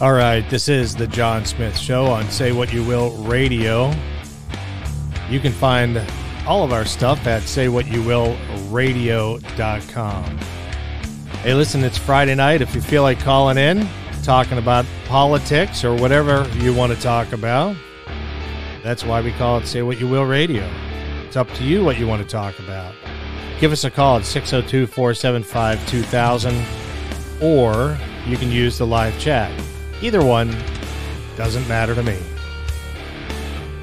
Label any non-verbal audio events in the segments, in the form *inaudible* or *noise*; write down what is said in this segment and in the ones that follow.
All right, this is the John Smith Show on Say What You Will Radio. You can find all of our stuff at saywhatyouwillradio.com. Hey, listen, it's Friday night. If you feel like calling in, talking about politics or whatever you want to talk about, that's why we call it Say What You Will Radio. It's up to you what you want to talk about. Give us a call at 602 475 2000 or you can use the live chat. Either one doesn't matter to me.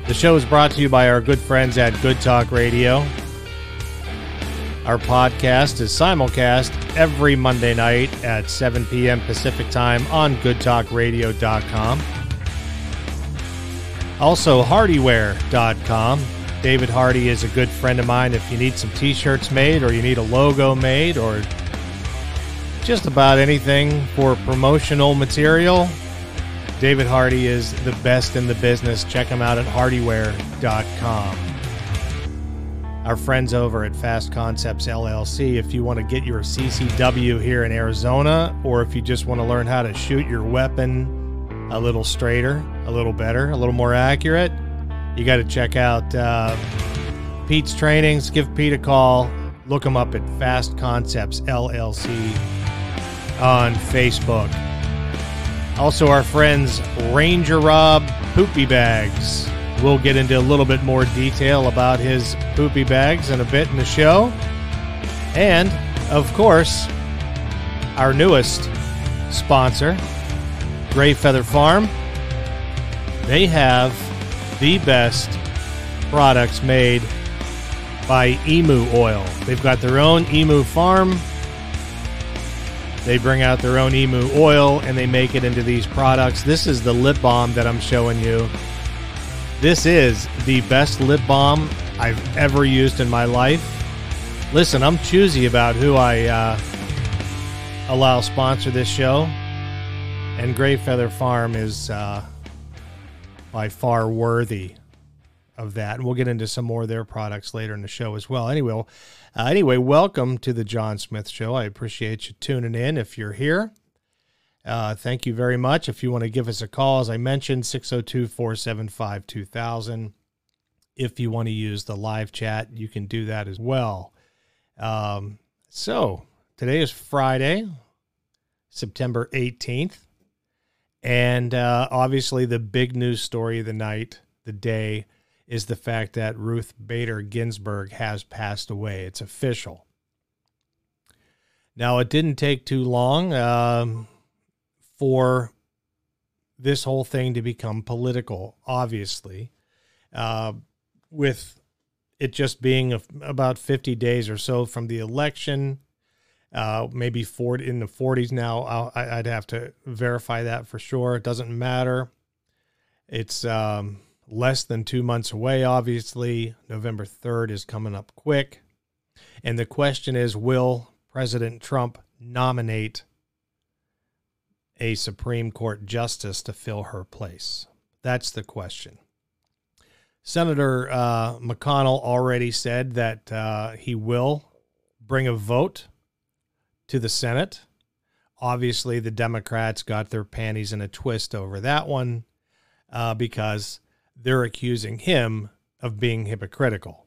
The show is brought to you by our good friends at Good Talk Radio. Our podcast is simulcast every Monday night at 7 p.m. Pacific Time on goodtalkradio.com. Also, hardyware.com. David Hardy is a good friend of mine. If you need some t shirts made, or you need a logo made, or just about anything for promotional material, David Hardy is the best in the business. Check him out at hardyware.com. Our friends over at Fast Concepts LLC, if you want to get your CCW here in Arizona, or if you just want to learn how to shoot your weapon a little straighter, a little better, a little more accurate, you got to check out uh, Pete's trainings. Give Pete a call. Look him up at Fast Concepts LLC on Facebook. Also, our friends Ranger Rob Poopy Bags. We'll get into a little bit more detail about his poopy bags in a bit in the show. And, of course, our newest sponsor, Gray Feather Farm. They have the best products made by Emu Oil. They've got their own Emu farm they bring out their own emu oil and they make it into these products. This is the lip balm that I'm showing you. This is the best lip balm I've ever used in my life. Listen, I'm choosy about who I uh, allow sponsor this show, and Gray Feather Farm is uh, by far worthy of that. And we'll get into some more of their products later in the show as well. Anyway, uh, anyway, welcome to the John Smith Show. I appreciate you tuning in if you're here. Uh, thank you very much. If you want to give us a call, as I mentioned, 602 475 2000. If you want to use the live chat, you can do that as well. Um, so today is Friday, September 18th. And uh, obviously, the big news story of the night, the day, is the fact that Ruth Bader Ginsburg has passed away. It's official. Now, it didn't take too long um, for this whole thing to become political, obviously, uh, with it just being a, about 50 days or so from the election. Uh, maybe 40, in the 40s now. I'll, I'd have to verify that for sure. It doesn't matter. It's um, less than two months away, obviously. November 3rd is coming up quick. And the question is will President Trump nominate a Supreme Court justice to fill her place? That's the question. Senator uh, McConnell already said that uh, he will bring a vote to the Senate. Obviously, the Democrats got their panties in a twist over that one uh, because they're accusing him of being hypocritical.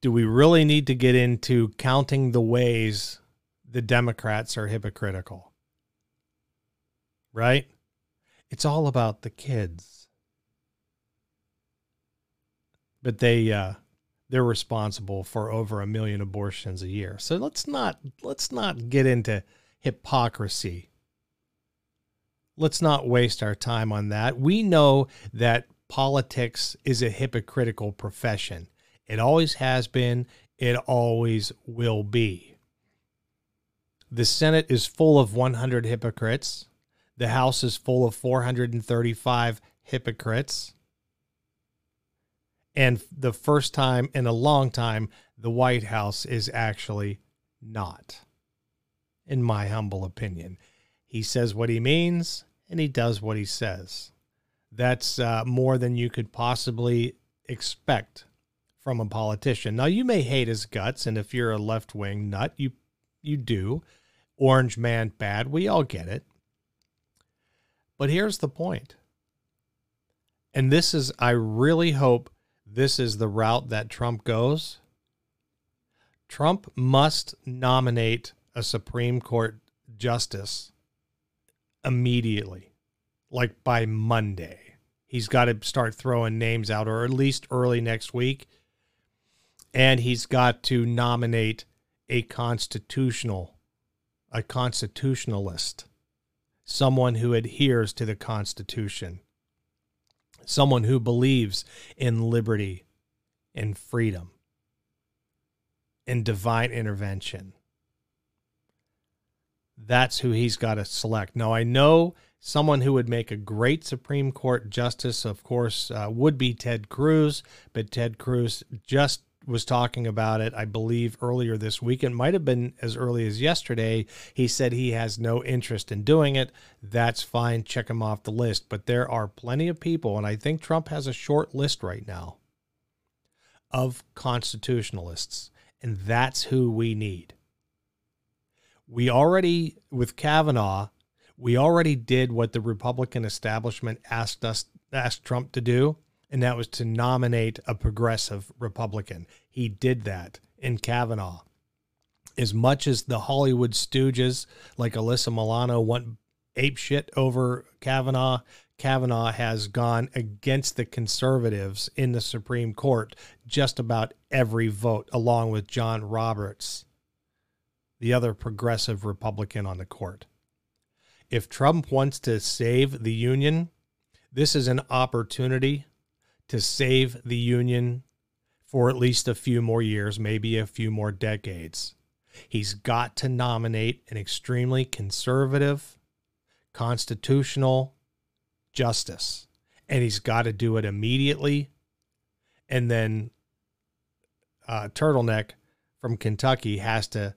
Do we really need to get into counting the ways the Democrats are hypocritical? Right? It's all about the kids. But they uh they're responsible for over a million abortions a year. So let's not let's not get into hypocrisy let's not waste our time on that. We know that politics is a hypocritical profession. It always has been, it always will be. The Senate is full of 100 hypocrites. The House is full of 435 hypocrites. And the first time in a long time, the White House is actually not, in my humble opinion. He says what he means, and he does what he says. That's uh, more than you could possibly expect from a politician. Now, you may hate his guts, and if you're a left wing nut, you you do, orange man bad. We all get it. But here's the point. And this is, I really hope this is the route that Trump goes. Trump must nominate a Supreme Court justice immediately, like by Monday. He's got to start throwing names out, or at least early next week. And he's got to nominate a constitutional, a constitutionalist, someone who adheres to the Constitution, someone who believes in liberty and freedom and divine intervention. That's who he's got to select. Now, I know someone who would make a great Supreme Court justice, of course, uh, would be Ted Cruz, but Ted Cruz just was talking about it, I believe, earlier this week. It might have been as early as yesterday. He said he has no interest in doing it. That's fine. Check him off the list. But there are plenty of people, and I think Trump has a short list right now of constitutionalists, and that's who we need. We already, with Kavanaugh, we already did what the Republican establishment asked us, asked Trump to do and that was to nominate a progressive Republican. He did that in Kavanaugh. As much as the Hollywood stooges like Alyssa Milano went ape shit over Kavanaugh, Kavanaugh has gone against the conservatives in the Supreme Court just about every vote, along with John Roberts, the other progressive Republican on the court. If Trump wants to save the Union, this is an opportunity to save the Union for at least a few more years, maybe a few more decades. He's got to nominate an extremely conservative, constitutional justice. And he's got to do it immediately. And then uh, Turtleneck from Kentucky has to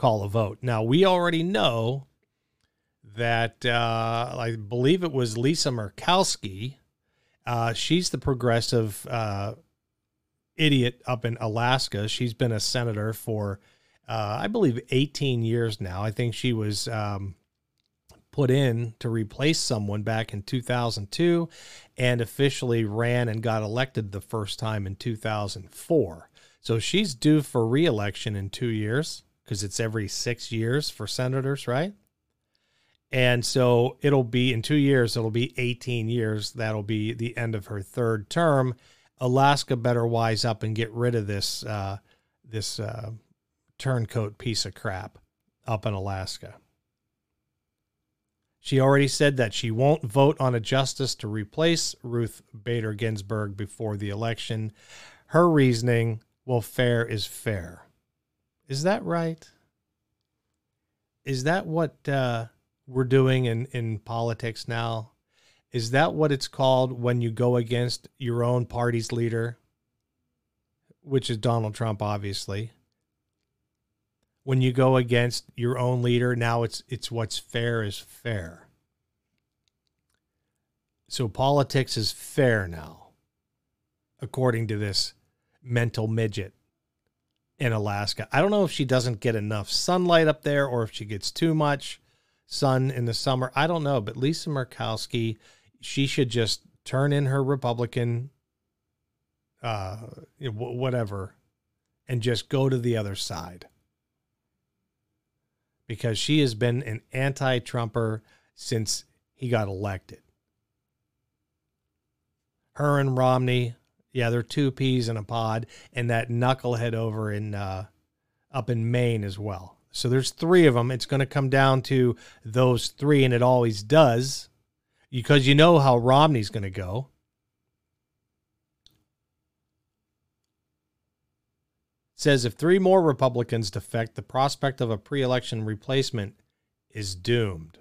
call a vote. Now, we already know that uh, I believe it was Lisa Murkowski uh, she's the progressive uh, idiot up in Alaska. She's been a senator for, uh, I believe, 18 years now. I think she was um, put in to replace someone back in 2002 and officially ran and got elected the first time in 2004. So she's due for reelection in two years because it's every six years for senators, right? And so it'll be in two years, it'll be 18 years. That'll be the end of her third term. Alaska better wise up and get rid of this uh, this uh, turncoat piece of crap up in Alaska. She already said that she won't vote on a justice to replace Ruth Bader Ginsburg before the election. Her reasoning, well, fair is fair. Is that right? Is that what uh, we're doing in, in politics now? Is that what it's called when you go against your own party's leader, which is Donald Trump, obviously? When you go against your own leader, now it's it's what's fair is fair. So politics is fair now, according to this mental midget in Alaska. I don't know if she doesn't get enough sunlight up there or if she gets too much sun in the summer. I don't know, but Lisa Murkowski, she should just turn in her Republican, uh, whatever, and just go to the other side because she has been an anti-Trumper since he got elected. Her and Romney, yeah, they're two peas in a pod, and that knucklehead over in uh, up in Maine as well. So there's three of them. It's going to come down to those three, and it always does because you know how Romney's going to go. It says if three more Republicans defect, the prospect of a pre election replacement is doomed.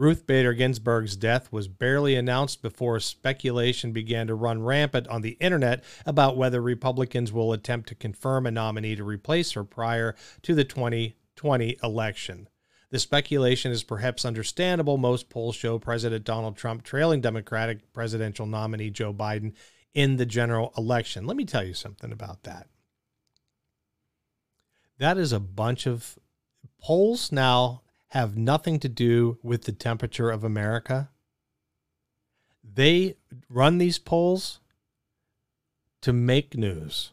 Ruth Bader Ginsburg's death was barely announced before speculation began to run rampant on the internet about whether Republicans will attempt to confirm a nominee to replace her prior to the 2020 election. The speculation is perhaps understandable. Most polls show President Donald Trump trailing Democratic presidential nominee Joe Biden in the general election. Let me tell you something about that. That is a bunch of polls now have nothing to do with the temperature of America. They run these polls to make news,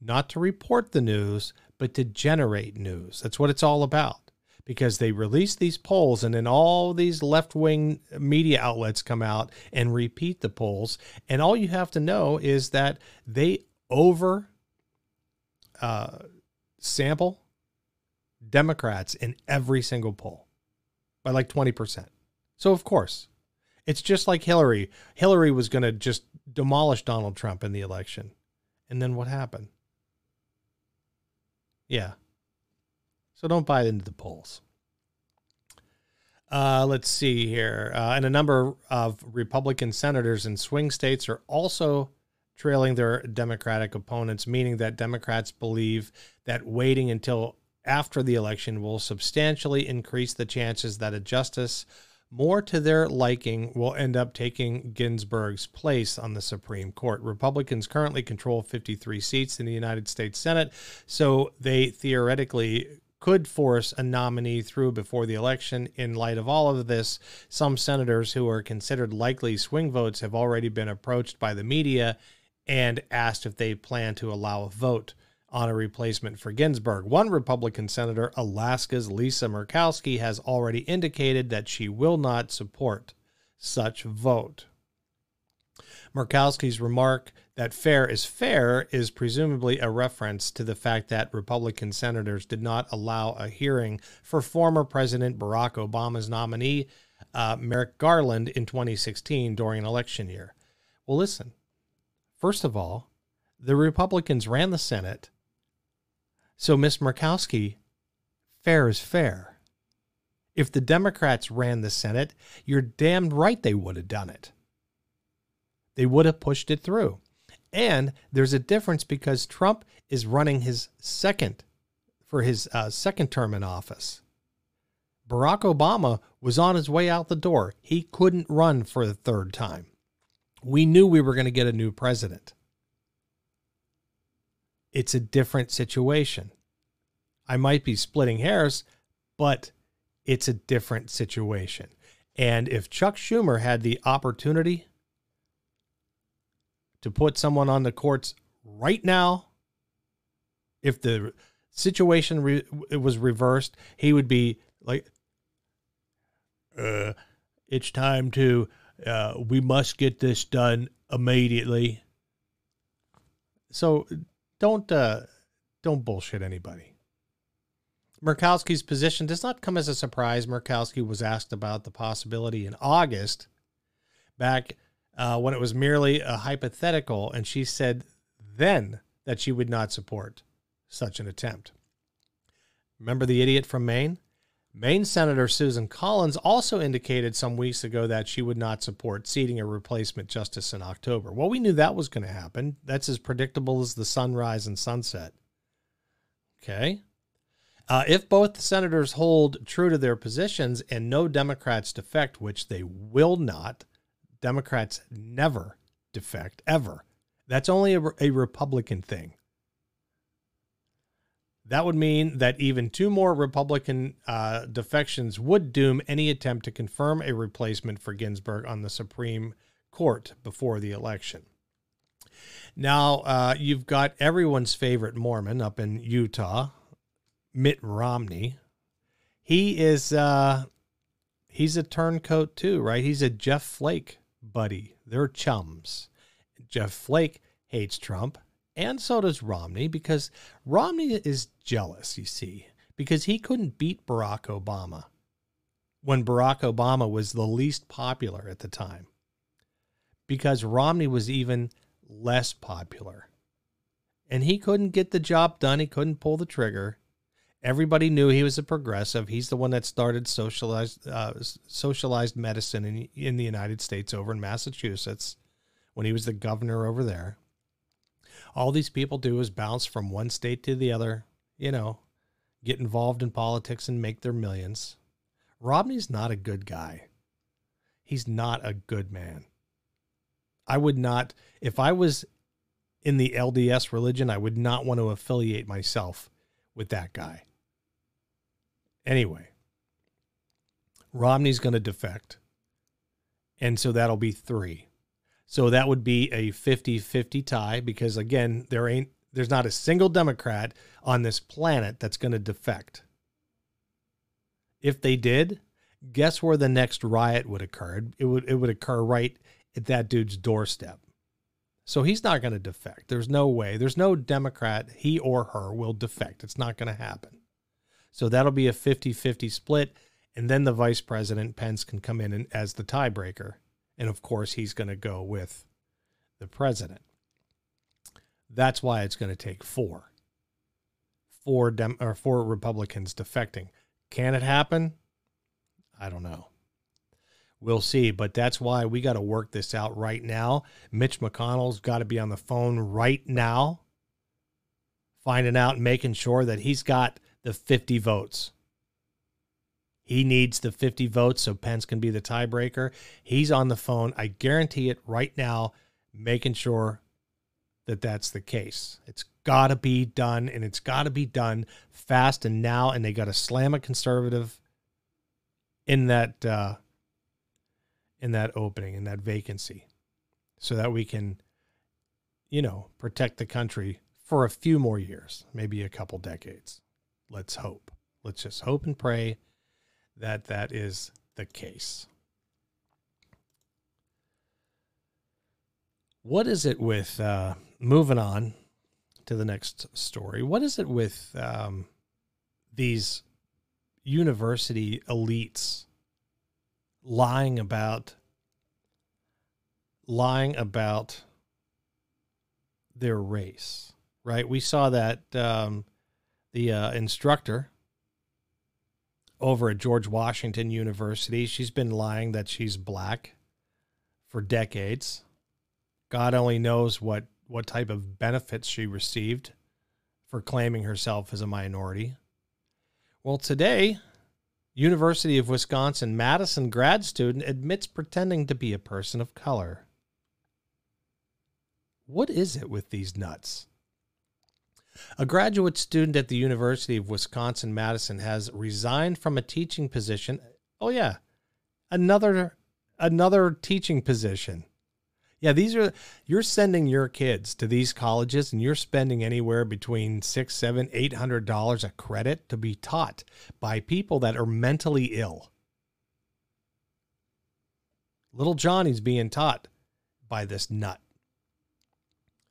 not to report the news, but to generate news. That's what it's all about because they release these polls and then all these left wing media outlets come out and repeat the polls. And all you have to know is that they over uh, sample Democrats in every single poll by like 20%. So, of course, it's just like Hillary. Hillary was going to just demolish Donald Trump in the election. And then what happened? Yeah. So don't buy into the polls. Uh, let's see here. Uh, and a number of Republican senators in swing states are also trailing their Democratic opponents, meaning that Democrats believe that waiting until after the election will substantially increase the chances that a justice more to their liking will end up taking Ginsburg's place on the Supreme Court. Republicans currently control 53 seats in the United States Senate, so they theoretically could force a nominee through before the election. In light of all of this, some senators who are considered likely swing votes have already been approached by the media and asked if they plan to allow a vote on a replacement for Ginsburg. One Republican senator, Alaska's Lisa Murkowski, has already indicated that she will not support such vote. Murkowski's remark that fair is fair is presumably a reference to the fact that Republican senators did not allow a hearing for former President Barack Obama's nominee, uh, Merrick Garland, in 2016 during an election year. Well, listen, first of all, the Republicans ran the Senate so, Miss Murkowski, fair is fair. If the Democrats ran the Senate, you're damned right they would have done it. They would have pushed it through. And there's a difference because Trump is running his second for his uh, second term in office. Barack Obama was on his way out the door. He couldn't run for the third time. We knew we were going to get a new president it's a different situation. I might be splitting hairs, but it's a different situation. And if Chuck Schumer had the opportunity to put someone on the courts right now, if the situation re- was reversed, he would be like, uh, it's time to, uh, we must get this done immediately. So don't uh, don't bullshit anybody. Murkowski's position does not come as a surprise. Murkowski was asked about the possibility in August, back uh, when it was merely a hypothetical, and she said then that she would not support such an attempt. Remember the idiot from Maine? Maine Senator Susan Collins also indicated some weeks ago that she would not support seating a replacement justice in October. Well, we knew that was going to happen. That's as predictable as the sunrise and sunset. Okay. Uh, if both senators hold true to their positions and no Democrats defect, which they will not, Democrats never defect, ever. That's only a, a Republican thing. That would mean that even two more Republican uh, defections would doom any attempt to confirm a replacement for Ginsburg on the Supreme Court before the election. Now, uh, you've got everyone's favorite Mormon up in Utah, Mitt Romney. He is uh, he's a turncoat too, right? He's a Jeff Flake buddy. They're chums. Jeff Flake hates Trump. And so does Romney because Romney is jealous, you see, because he couldn't beat Barack Obama when Barack Obama was the least popular at the time. Because Romney was even less popular. And he couldn't get the job done, he couldn't pull the trigger. Everybody knew he was a progressive. He's the one that started socialized uh, socialized medicine in in the United States over in Massachusetts when he was the governor over there all these people do is bounce from one state to the other, you know, get involved in politics and make their millions. Romney's not a good guy. He's not a good man. I would not, if I was in the LDS religion, I would not want to affiliate myself with that guy. Anyway, Romney's going to defect. And so that'll be three. So that would be a 50 50 tie because, again, there ain't, there's not a single Democrat on this planet that's going to defect. If they did, guess where the next riot would occur? It would, it would occur right at that dude's doorstep. So he's not going to defect. There's no way. There's no Democrat, he or her, will defect. It's not going to happen. So that'll be a 50 50 split. And then the vice president, Pence, can come in and, as the tiebreaker. And of course, he's going to go with the president. That's why it's going to take four. Four Dem- or four Republicans defecting. Can it happen? I don't know. We'll see, but that's why we got to work this out right now. Mitch McConnell's got to be on the phone right now, finding out, and making sure that he's got the 50 votes. He needs the 50 votes so Pence can be the tiebreaker. He's on the phone. I guarantee it right now, making sure that that's the case. It's got to be done, and it's got to be done fast and now. And they got to slam a conservative in that uh, in that opening, in that vacancy, so that we can, you know, protect the country for a few more years, maybe a couple decades. Let's hope. Let's just hope and pray that that is the case. What is it with uh, moving on to the next story? What is it with um, these university elites lying about lying about their race, right? We saw that um, the uh, instructor over at George Washington University, she's been lying that she's black for decades. God only knows what what type of benefits she received for claiming herself as a minority. Well, today University of Wisconsin Madison grad student admits pretending to be a person of color. What is it with these nuts? A graduate student at the University of Wisconsin Madison has resigned from a teaching position. Oh yeah, another another teaching position. Yeah, these are you're sending your kids to these colleges and you're spending anywhere between six, seven, eight hundred dollars a credit to be taught by people that are mentally ill. Little Johnny's being taught by this nut.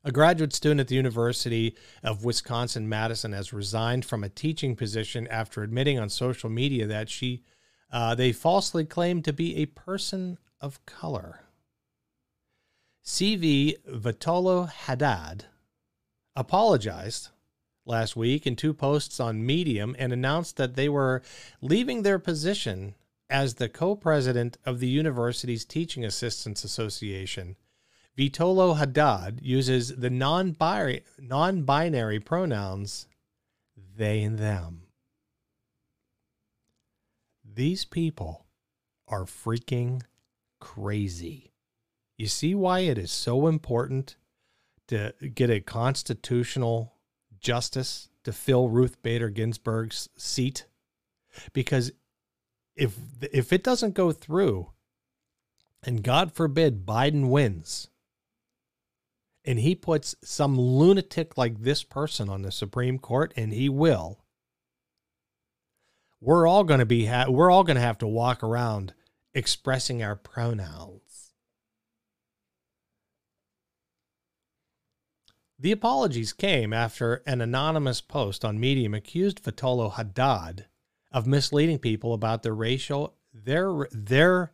A graduate student at the University of Wisconsin Madison has resigned from a teaching position after admitting on social media that she uh, they falsely claimed to be a person of color. CV Vitolo Haddad apologized last week in two posts on Medium and announced that they were leaving their position as the co president of the university's Teaching Assistants Association. Vitolo Haddad uses the non binary pronouns they and them. These people are freaking crazy. You see why it is so important to get a constitutional justice to fill Ruth Bader Ginsburg's seat? Because if if it doesn't go through and God forbid Biden wins and he puts some lunatic like this person on the Supreme Court and he will. We're all going to be ha- we're all going to have to walk around expressing our pronouns. The apologies came after an anonymous post on Medium accused Vitolo Haddad of misleading people about their racial their their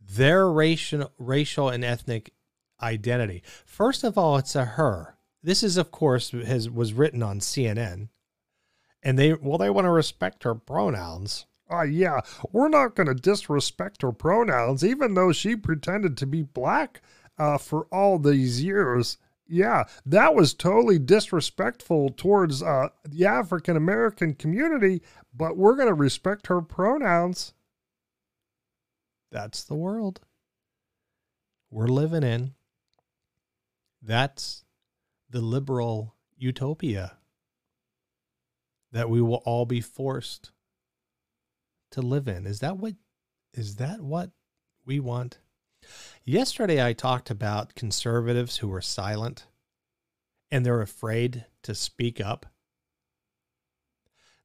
their racial racial and ethnic identity. First of all, it's a her. This is of course has was written on CNN. And they well they want to respect her pronouns. Uh, yeah, we're not going to disrespect her pronouns, even though she pretended to be black uh, for all these years. Yeah, that was totally disrespectful towards uh, the African American community, but we're going to respect her pronouns. That's the world we're living in. That's the liberal utopia that we will all be forced to live in. Is that what Is that what we want? Yesterday, I talked about conservatives who are silent and they're afraid to speak up.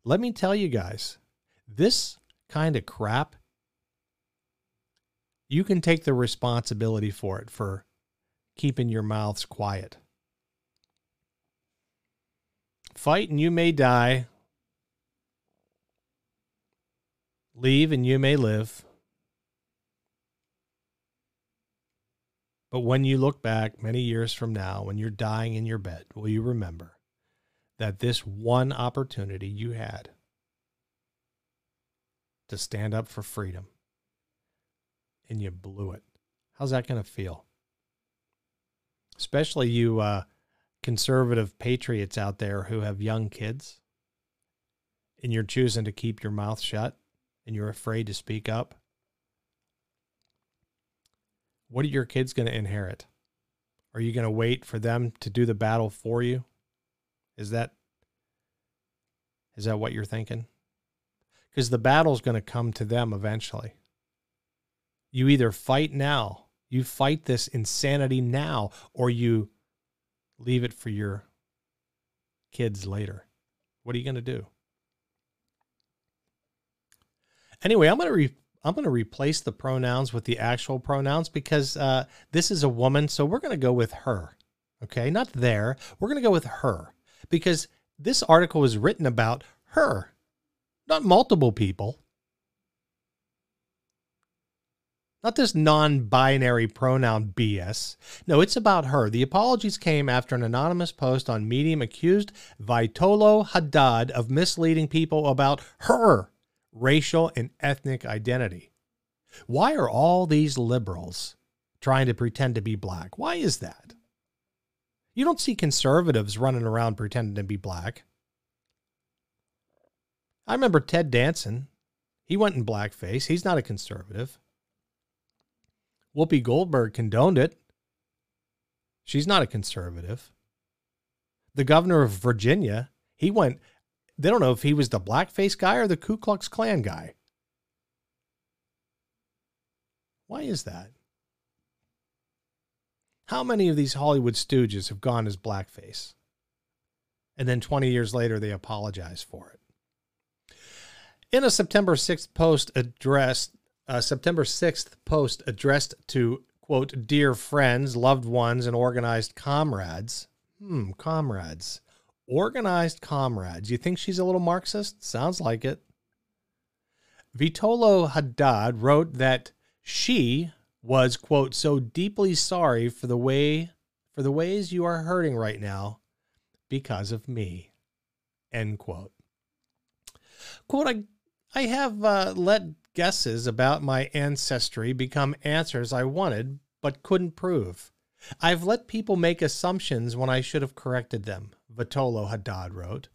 Let me tell you guys, this kind of crap, you can take the responsibility for it for keeping your mouths quiet. Fight and you may die. Leave and you may live. But when you look back many years from now, when you're dying in your bed, will you remember that this one opportunity you had to stand up for freedom and you blew it? How's that going to feel? Especially you uh, conservative patriots out there who have young kids and you're choosing to keep your mouth shut and you're afraid to speak up. What are your kids going to inherit? Are you going to wait for them to do the battle for you? Is that is that what you're thinking? Because the battle's going to come to them eventually. You either fight now, you fight this insanity now, or you leave it for your kids later. What are you going to do? Anyway, I'm going to re- I'm going to replace the pronouns with the actual pronouns because uh, this is a woman, so we're going to go with her. Okay, not there. We're going to go with her because this article was written about her, not multiple people. Not this non binary pronoun BS. No, it's about her. The apologies came after an anonymous post on Medium accused Vitolo Haddad of misleading people about her racial and ethnic identity. Why are all these liberals trying to pretend to be black? Why is that? You don't see conservatives running around pretending to be black. I remember Ted Danson. He went in blackface. He's not a conservative. Whoopi Goldberg condoned it. She's not a conservative. The governor of Virginia, he went, they don't know if he was the blackface guy or the Ku Klux Klan guy. Why is that? How many of these Hollywood stooges have gone as blackface? And then 20 years later, they apologize for it. In a September 6th post addressed, uh, September 6th post addressed to quote dear friends, loved ones, and organized comrades. Hmm, comrades. Organized comrades. You think she's a little Marxist? Sounds like it. Vitolo Haddad wrote that she was quote so deeply sorry for the way for the ways you are hurting right now because of me end quote quote i i have uh, let guesses about my ancestry become answers I wanted but couldn't prove. I've let people make assumptions when I should have corrected them, Vitolo Haddad wrote.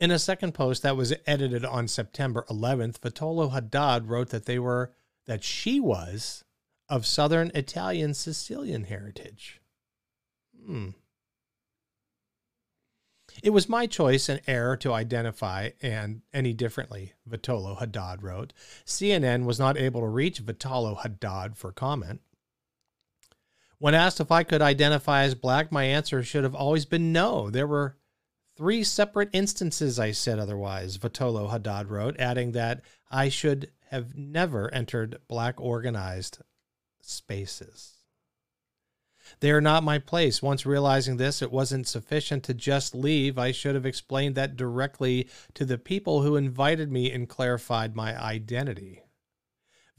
In a second post that was edited on September 11th, Vitolo Haddad wrote that they were that she was of Southern Italian Sicilian heritage. Hmm. It was my choice and error to identify and any differently, Vitolo Haddad wrote. CNN was not able to reach Vitolo Haddad for comment. When asked if I could identify as black, my answer should have always been no. There were three separate instances I said otherwise, Vitolo Haddad wrote, adding that I should have never entered black organized spaces. They are not my place. Once realizing this, it wasn't sufficient to just leave. I should have explained that directly to the people who invited me and clarified my identity.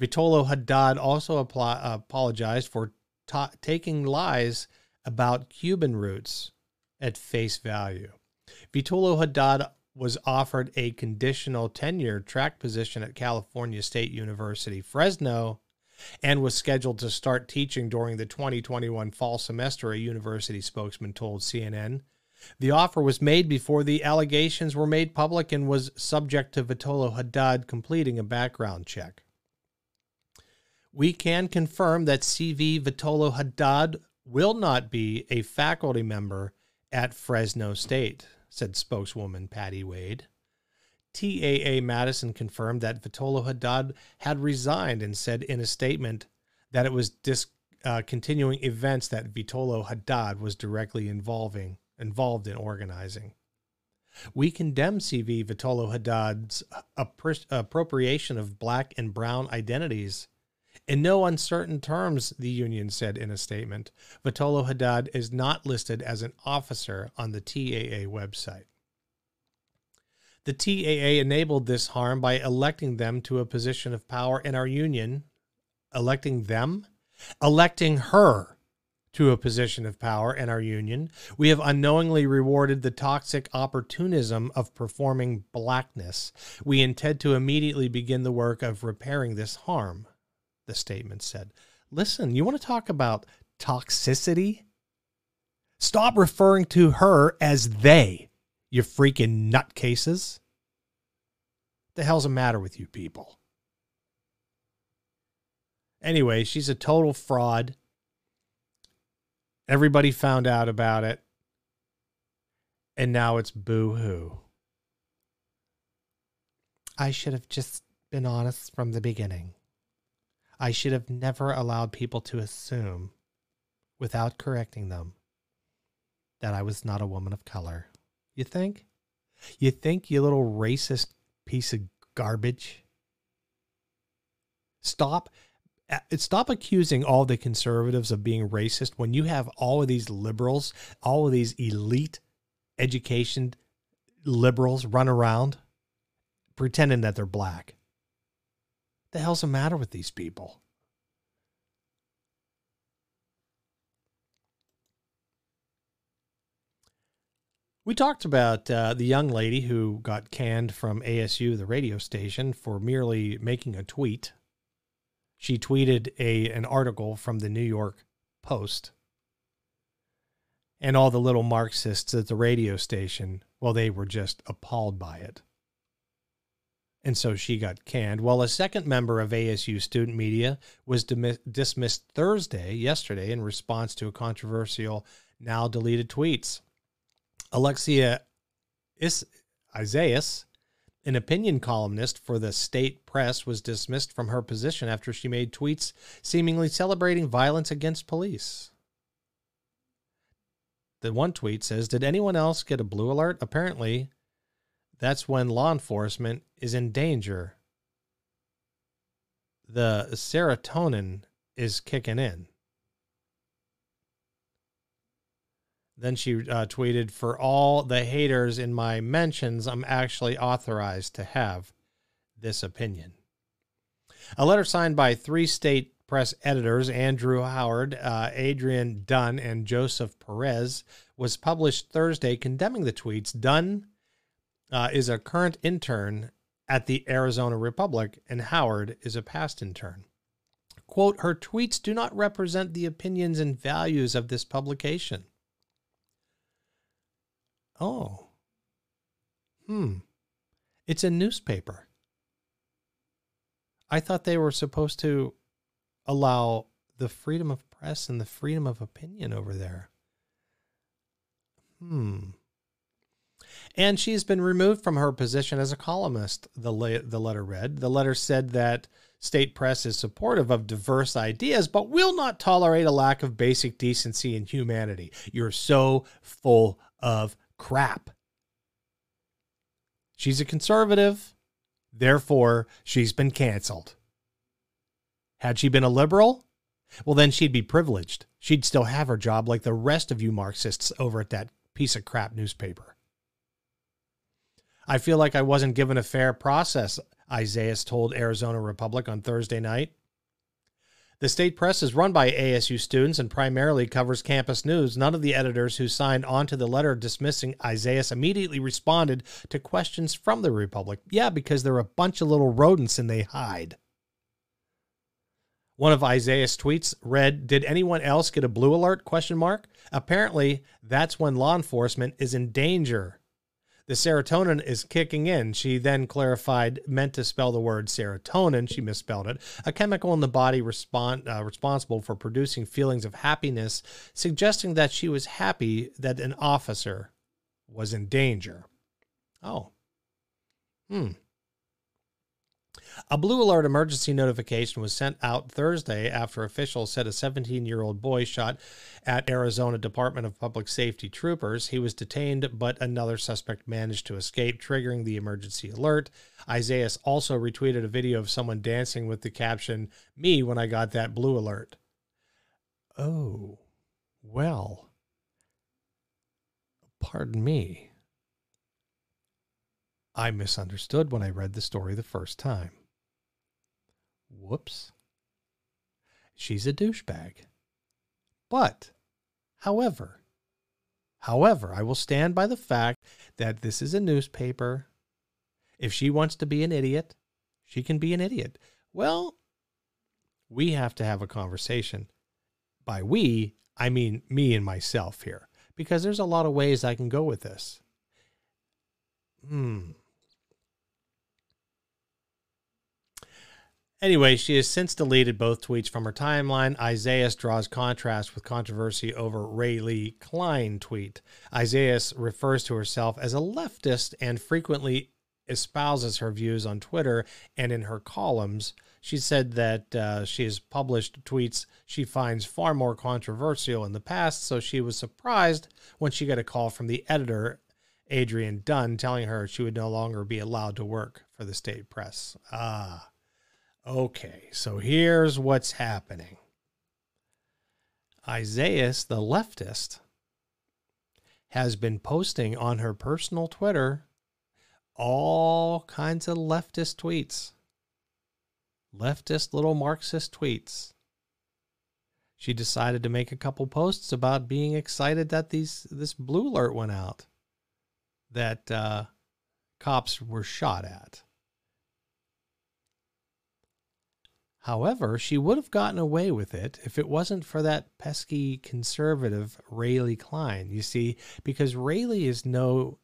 Vitolo Haddad also apologized for ta- taking lies about Cuban roots at face value. Vitolo Haddad was offered a conditional tenure track position at California State University, Fresno, and was scheduled to start teaching during the 2021 fall semester, a university spokesman told CNN. The offer was made before the allegations were made public and was subject to Vitolo Haddad completing a background check. We can confirm that CV Vitolo Haddad will not be a faculty member at Fresno State, said spokeswoman Patti Waid. TAA Madison confirmed that Vitolo Haddad had resigned and said in a statement that it was discontinuing uh, events that Vitolo Haddad was directly involving involved in organizing. We condemn CV Vitolo Haddad's appropriation of black and brown identities. In no uncertain terms, the union said in a statement, Vitolo Haddad is not listed as an officer on the TAA website. The TAA enabled this harm by electing them to a position of power in our union. Electing them? Electing her to a position of power in our union. We have unknowingly rewarded the toxic opportunism of performing blackness. We intend to immediately begin the work of repairing this harm, the statement said. Listen, you want to talk about toxicity? Stop referring to her as they, you freaking nutcases. The hell's the matter with you people? Anyway, she's a total fraud. Everybody found out about it. And now it's boo hoo. I should have just been honest from the beginning. I should have never allowed people to assume, without correcting them, that I was not a woman of color. You think? You think, you little racist piece of garbage? Stop uh, stop accusing all the conservatives of being racist when you have all of these liberals, all of these elite education liberals run around pretending that they're black. The hell's the matter with these people? We talked about uh, the young lady who got canned from ASU, the radio station, for merely making a tweet she tweeted a an article from the New York Post. And all the little Marxists at the radio station, well, they were just appalled by it. And so she got canned. Well, a second member of ASU student media was dismissed Thursday, yesterday, in response to a controversial, now deleted tweets. Alexia Is- Isaias an opinion columnist for the state press was dismissed from her position after she made tweets seemingly celebrating violence against police. The one tweet says, Did anyone else get a blue alert? Apparently, that's when law enforcement is in danger. The serotonin is kicking in. Then she uh, tweeted, For all the haters in my mentions, I'm actually authorized to have this opinion. A letter signed by three state press editors, Andrew Howard, uh, Adrian Dunn, and Joseph Perez, was published Thursday condemning the tweets. Dunn uh, is a current intern at the Arizona Republic, and Howard is a past intern. Quote, her tweets do not represent the opinions and values of this publication. Oh. Hmm. It's a newspaper. I thought they were supposed to allow the freedom of press and the freedom of opinion over there. Hmm. And she's been removed from her position as a columnist, the, the letter read. The letter said that state press is supportive of diverse ideas, but will not tolerate a lack of basic decency and humanity. You're so full of crap. She's a conservative, therefore, she's been canceled. Had she been a liberal, well, then she'd be privileged. She'd still have her job like the rest of you Marxists over at that piece of crap newspaper. I feel like I wasn't given a fair process, Isaias told Arizona Republic on Thursday night. The state press is run by ASU students and primarily covers campus news. None of the editors who signed on to the letter dismissing Isaias immediately responded to questions from the Republic. Yeah, because they're a bunch of little rodents and they hide. One of Isaias's tweets read, "Did anyone else get a blue alert?" question mark. Apparently, that's when law enforcement is in danger the serotonin is kicking in. She then clarified, meant to spell the word serotonin. She misspelled it. A chemical in the body respond, uh, responsible for producing feelings of happiness, suggesting that she was happy that an officer was in danger. Oh. Hmm. A blue alert emergency notification was sent out Thursday after officials said a 17 year old boy shot at Arizona Department of Public Safety troopers. He was detained, but another suspect managed to escape, triggering the emergency alert. Isaias also retweeted a video of someone dancing with the caption, Me when I got that blue alert. Oh, well, pardon me. I misunderstood when I read the story the first time. Whoops. She's a douchebag. But, however, however, I will stand by the fact that this is a newspaper. If she wants to be an idiot, she can be an idiot. Well, we have to have a conversation. By we, I mean me and myself here, because there's a lot of ways I can go with this. Hmm. Anyway, she has since deleted both tweets from her timeline. Isaias draws contrast with controversy over Rae'Lee Klein tweet. Isaias refers to herself as a leftist and frequently espouses her views on Twitter and in her columns. She said that uh, she has published tweets she finds far more controversial in the past, so she was surprised when she got a call from the editor, Adrian Dunn, telling her she would no longer be allowed to work for the state press. Ah. Okay, so here's what's happening. Isaias, the leftist, has been posting on her personal Twitter all kinds of leftist tweets, leftist little Marxist tweets. She decided to make a couple posts about being excited that these this blue alert went out, that uh, cops were shot at. However, she would have gotten away with it if it wasn't for that pesky conservative Rae'Lee Klein. You see, because Rae'Lee is no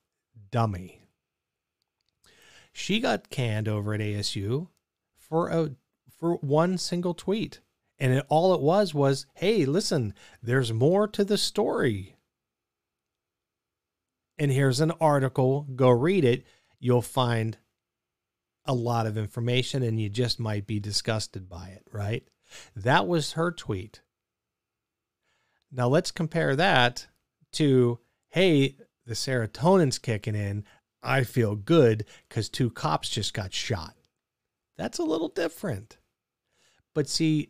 dummy. She got canned over at ASU for a for one single tweet. And it, all it was was, "Hey, listen, there's more to the story." And here's an article, go read it. You'll find a lot of information and you just might be disgusted by it, right? That was her tweet. Now let's compare that to hey, the serotonin's kicking in. I feel good because two cops just got shot. That's a little different. But see,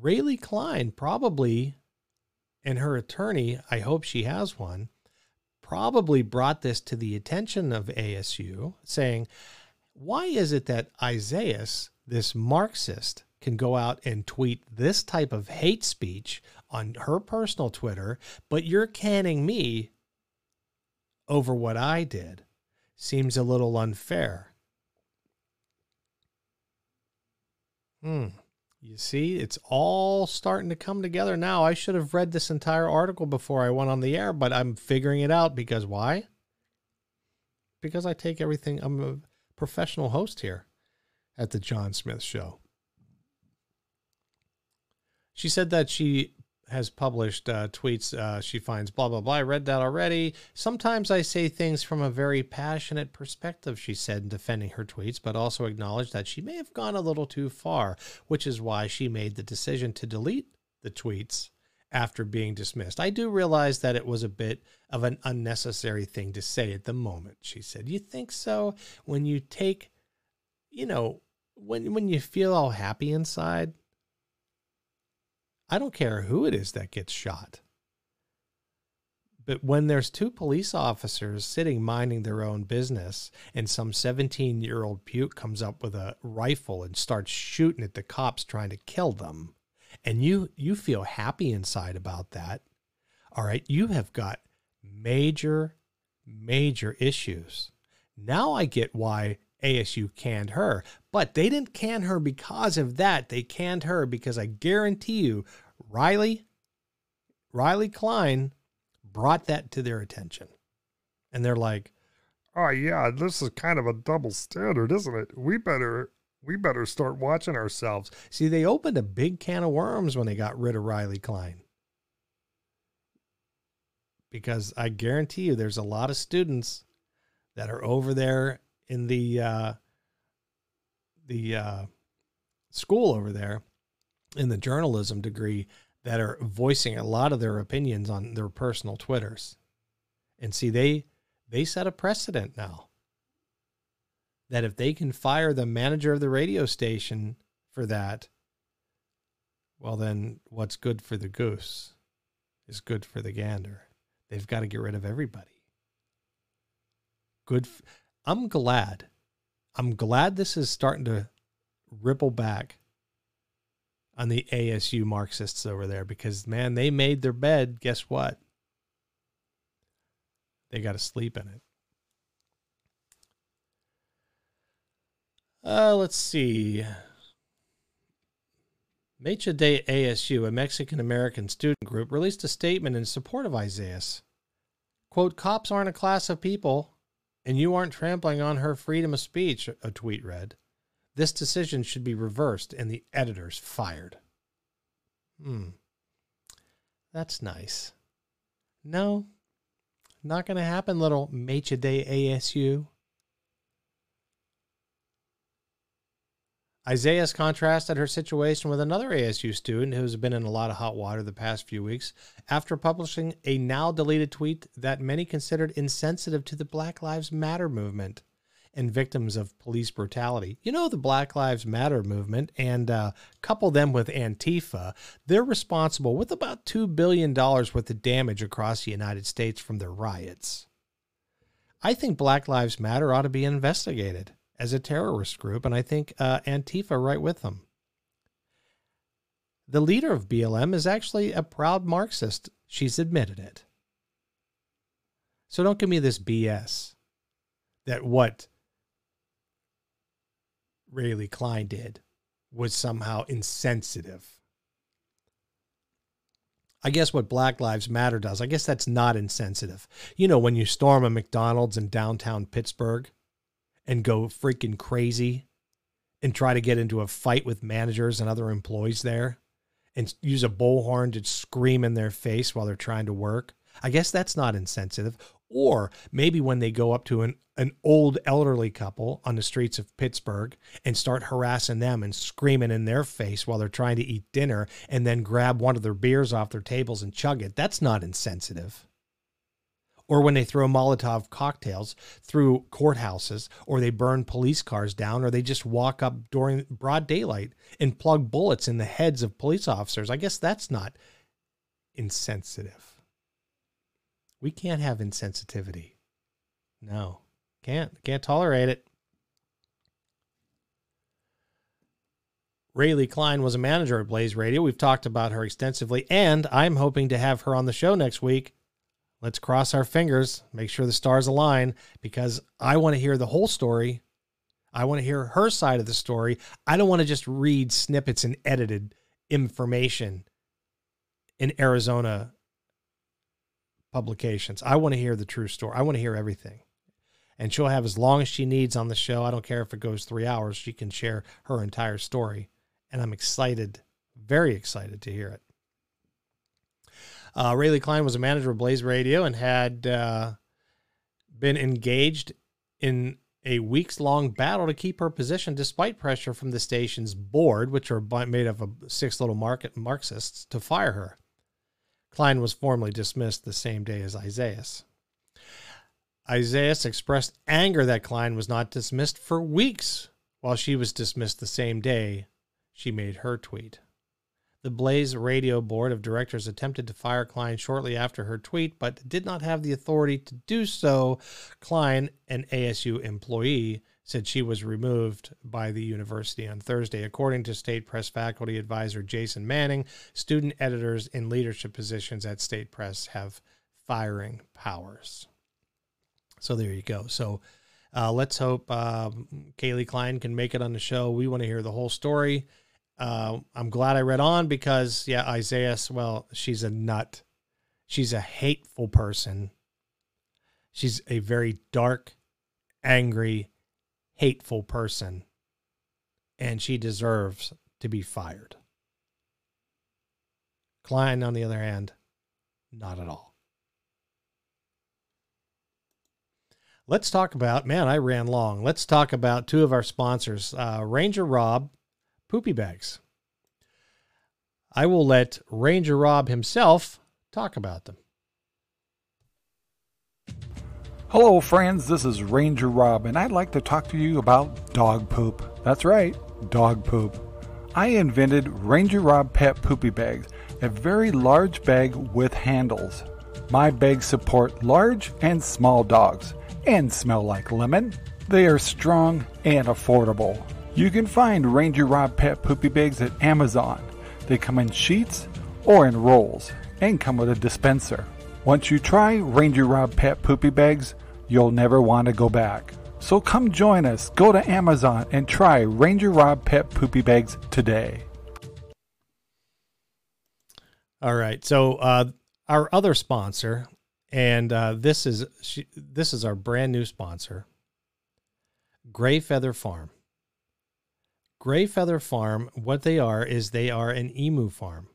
Rae'Lee Klein probably, and her attorney, I hope she has one, probably brought this to the attention of ASU, saying, why is it that Isaias, this Marxist, can go out and tweet this type of hate speech on her personal Twitter, but you're canning me over what I did? Seems a little unfair. Hmm. You see, it's all starting to come together now. I should have read this entire article before I went on the air, but I'm figuring it out because why? Because I take everything, I'm professional host here at the John Smith Show. She said that she has published uh, tweets. Uh, she finds blah, blah, blah. I read that already. Sometimes I say things from a very passionate perspective, she said in defending her tweets, but also acknowledged that she may have gone a little too far, which is why she made the decision to delete the tweets after being dismissed. I do realize that it was a bit of an unnecessary thing to say at the moment, she said. You think so? When you take, you know, when when you feel all happy inside, I don't care who it is that gets shot. But when there's two police officers sitting minding their own business and some 17 year old puke comes up with a rifle and starts shooting at the cops trying to kill them, and you you feel happy inside about that, all right, you have got major major issues. Now I get why ASU canned her, but they didn't can her because of that. They canned her because I guarantee you Riley Riley Klein brought that to their attention. And they're like, "Oh yeah, this is kind of a double standard, isn't it? We better we better start watching ourselves. See, they opened a big can of worms when they got rid of Riley Klein. Because I guarantee you there's a lot of students that are over there in the uh, the uh, school over there in the journalism degree that are voicing a lot of their opinions on their personal twitters and see they they set a precedent now that if they can fire the manager of the radio station for that well then what's good for the goose is good for the gander they've got to get rid of everybody good f- i'm glad i'm glad this is starting to ripple back on the ASU Marxists over there because, man, they made their bed. Guess what? They got to sleep in it. Uh, let's see. Mecha de ASU, a Mexican American student group, released a statement in support of Isaias. Quote, cops aren't a class of people, and you aren't trampling on her freedom of speech, a tweet read. This decision should be reversed and the editors fired. Hmm. That's nice. No, not going to happen, little Mecha de ASU. Isaias contrasted her situation with another ASU student who's been in a lot of hot water the past few weeks after publishing a now deleted tweet that many considered insensitive to the Black Lives Matter movement and victims of police brutality. You know, the Black Lives Matter movement and uh, couple them with Antifa, they're responsible with about $2 billion worth of damage across the United States from their riots. I think Black Lives Matter ought to be investigated as a terrorist group, and I think uh, Antifa right with them. The leader of BLM is actually a proud Marxist. She's admitted it. So don't give me this BS that what Rae'Lee Klein did was somehow insensitive. I guess what Black Lives Matter does, I guess that's not insensitive. You know, when you storm a McDonald's in downtown Pittsburgh and go freaking crazy and try to get into a fight with managers and other employees there and use a bullhorn to scream in their face while they're trying to work. I guess that's not insensitive. Or maybe when they go up to an, an old elderly couple on the streets of Pittsburgh and start harassing them and screaming in their face while they're trying to eat dinner and then grab one of their beers off their tables and chug it. That's not insensitive. Or when they throw Molotov cocktails through courthouses, or they burn police cars down, or they just walk up during broad daylight and plug bullets in the heads of police officers. I guess that's not insensitive. We can't have insensitivity. No, can't. Can't tolerate it. Rae'Lee Klein was a manager at Blaze Radio. We've talked about her extensively, and I'm hoping to have her on the show next week. Let's cross our fingers, make sure the stars align, because I want to hear the whole story. I want to hear her side of the story. I don't want to just read snippets and edited information in Arizona publications. I want to hear the true story. I want to hear everything. And she'll have as long as she needs on the show. I don't care if it goes three hours. She can share her entire story. And I'm excited, very excited to hear it. Uh, Rae'Lee Klein was a manager of Blaze Radio and had uh, been engaged in a weeks long battle to keep her position despite pressure from the station's board, which are made up of six little market Marxists, to fire her. Klein was formally dismissed the same day as Isaias. Isaias expressed anger that Klein was not dismissed for weeks, while she was dismissed the same day she made her tweet. The Blaze radio board of directors attempted to fire Klein shortly after her tweet, but did not have the authority to do so. Klein, an ASU employee, said she was removed by the university on Thursday. According to State Press faculty advisor Jason Manning, student editors in leadership positions at State Press have firing powers. So there you go. So uh, let's hope um, Kaylee Klein can make it on the show. We want to hear the whole story. Uh, I'm glad I read on because, yeah, Isaias, well, she's a nut. She's a hateful person. She's a very dark, angry, hateful person, and she deserves to be fired. Klein, on the other hand, not at all. Let's talk about, man, I ran long. Let's talk about two of our sponsors uh, Ranger Rob, Poopy Bags. I will let Ranger Rob himself talk about them. Hello, friends. This is Ranger Rob, and I'd like to talk to you about dog poop. That's right, dog poop. I invented Ranger Rob Pet Poopy Bags, a very large bag with handles. My bags support large and small dogs and smell like lemon. They are strong and affordable. You can find Ranger Rob Pet Poopy Bags at Amazon. They come in sheets or in rolls and come with a dispenser. Once you try Ranger Rob Pet Poopy Bags, you'll never want to go back. So come join us. Go to Amazon and try Ranger Rob Pet Poopy Bags today. All right. So uh, our other sponsor, and uh, this is she, this is our brand new sponsor, Gray Feather Farm. Gray Feather Farm, what they are is they are an emu farm,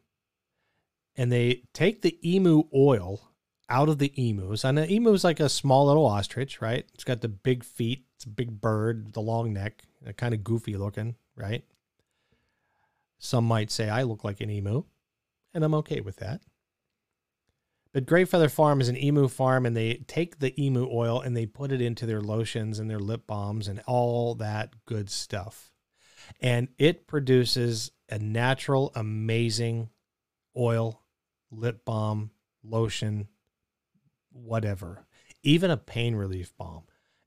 and they take the emu oil out of the emus. And an emu is like a small little ostrich, right? It's got the big feet, it's a big bird, the long neck, kind of goofy looking, right? Some might say I look like an emu, and I'm okay with that. But Gray Feather Farm is an emu farm, and they take the emu oil and they put it into their lotions and their lip balms and all that good stuff. And it produces a natural, amazing oil, lip balm, lotion, whatever, even a pain relief balm.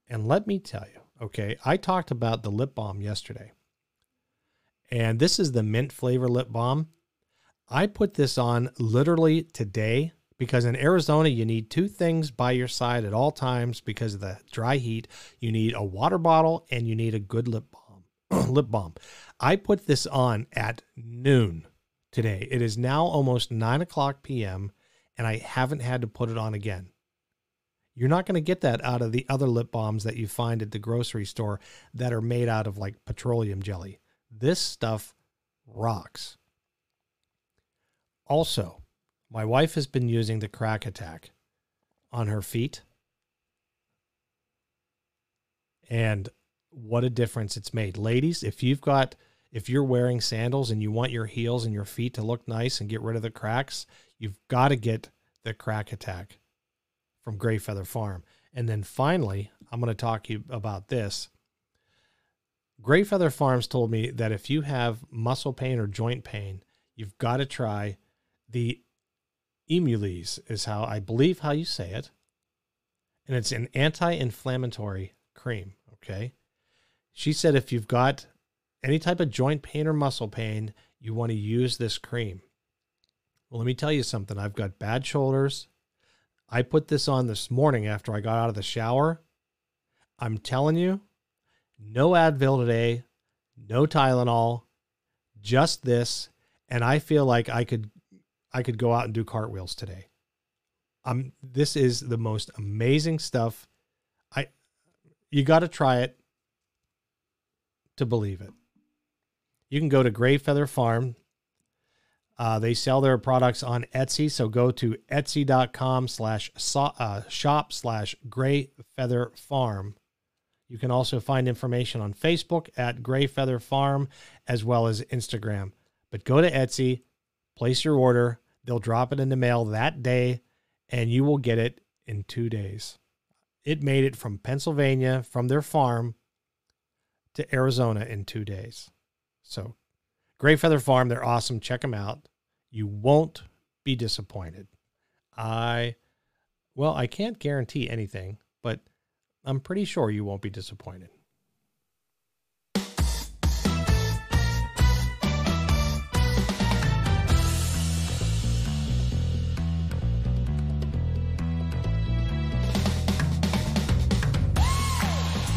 And let me tell you, okay, I talked about the lip balm yesterday. And this is the mint flavor lip balm. I put this on literally today because in Arizona, you need two things by your side at all times because of the dry heat. You need a water bottle and you need a good lip balm. *clears throat* lip balm. I put this on at noon today. It is now almost 9 o'clock p.m., and I haven't had to put it on again. You're not going to get that out of the other lip balms that you find at the grocery store that are made out of like petroleum jelly. This stuff rocks. Also, my wife has been using the crack attack on her feet. And what a difference it's made. Ladies, if you've got if you're wearing sandals and you want your heels and your feet to look nice and get rid of the cracks, you've got to get the crack attack from Gray Feather Farm. And then finally, I'm going to talk you about this. Gray Feather Farms told me that if you have muscle pain or joint pain, you've got to try the Emules, is how I believe how you say it. And it's an anti inflammatory cream. Okay. She said if you've got any type of joint pain or muscle pain, you want to use this cream. Well, let me tell you something. I've got bad shoulders. I put this on this morning after I got out of the shower. I'm telling you, no Advil today, no Tylenol, just this, and I feel like I could I could go out and do cartwheels today. This is the most amazing stuff. I you got to try it to believe it. You can go to Gray Feather Farm. Uh, they sell their products on Etsy, so go to etsy.com slash uh, shop slash Gray Feather Farm. You can also find information on Facebook at Gray Feather Farm as well as Instagram. But go to Etsy, place your order. They'll drop it in the mail that day, and you will get it in two days. It made it from Pennsylvania, from their farm, to Arizona in two days. So Gray Feather Farm, they're awesome. Check them out. You won't be disappointed. I, well, I can't guarantee anything, but I'm pretty sure you won't be disappointed.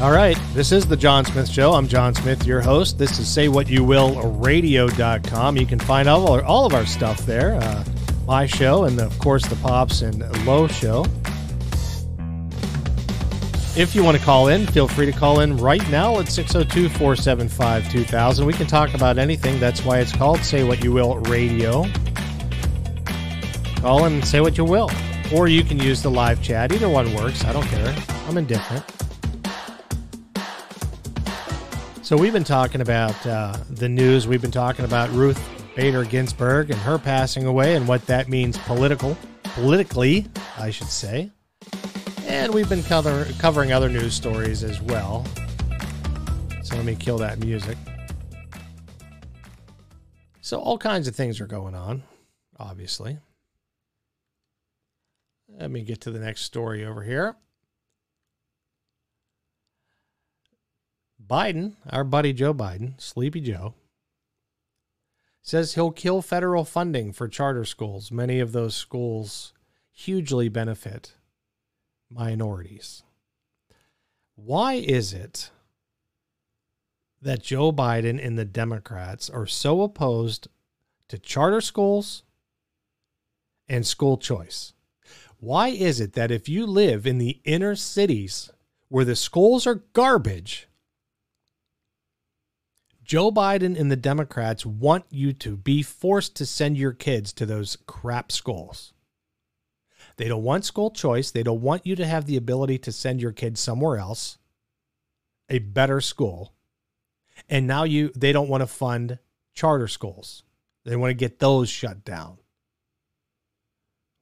All right. This is the John Smith Show. I'm John Smith, your host. This is Say What You can find all, all of our stuff there. Uh, my show, and of course, the Pops and Low show. If you want to call in, feel free to call in right now at 602 475 2000. We can talk about anything. That's why it's called Say What You Will Radio. Call in and say what you will. or you can use the live chat. Either one works. I don't care. I'm indifferent. So we've been talking about uh, the news. We've been talking about Ruth Bader Ginsburg and her passing away and what that means political, politically, I should say. And we've been cover, covering other news stories as well. So let me kill that music. So all kinds of things are going on, obviously. Let me get to the next story over here. Biden, our buddy Joe Biden, Sleepy Joe, says he'll kill federal funding for charter schools. Many of those schools hugely benefit minorities. Why is it that Joe Biden and the Democrats are so opposed to charter schools and school choice? Why is it that if you live in the inner cities where the schools are garbage, Joe Biden and the Democrats want you to be forced to send your kids to those crap schools. They don't want school choice. They don't want you to have the ability to send your kids somewhere else, a better school. And now you they don't want to fund charter schools. They want to get those shut down.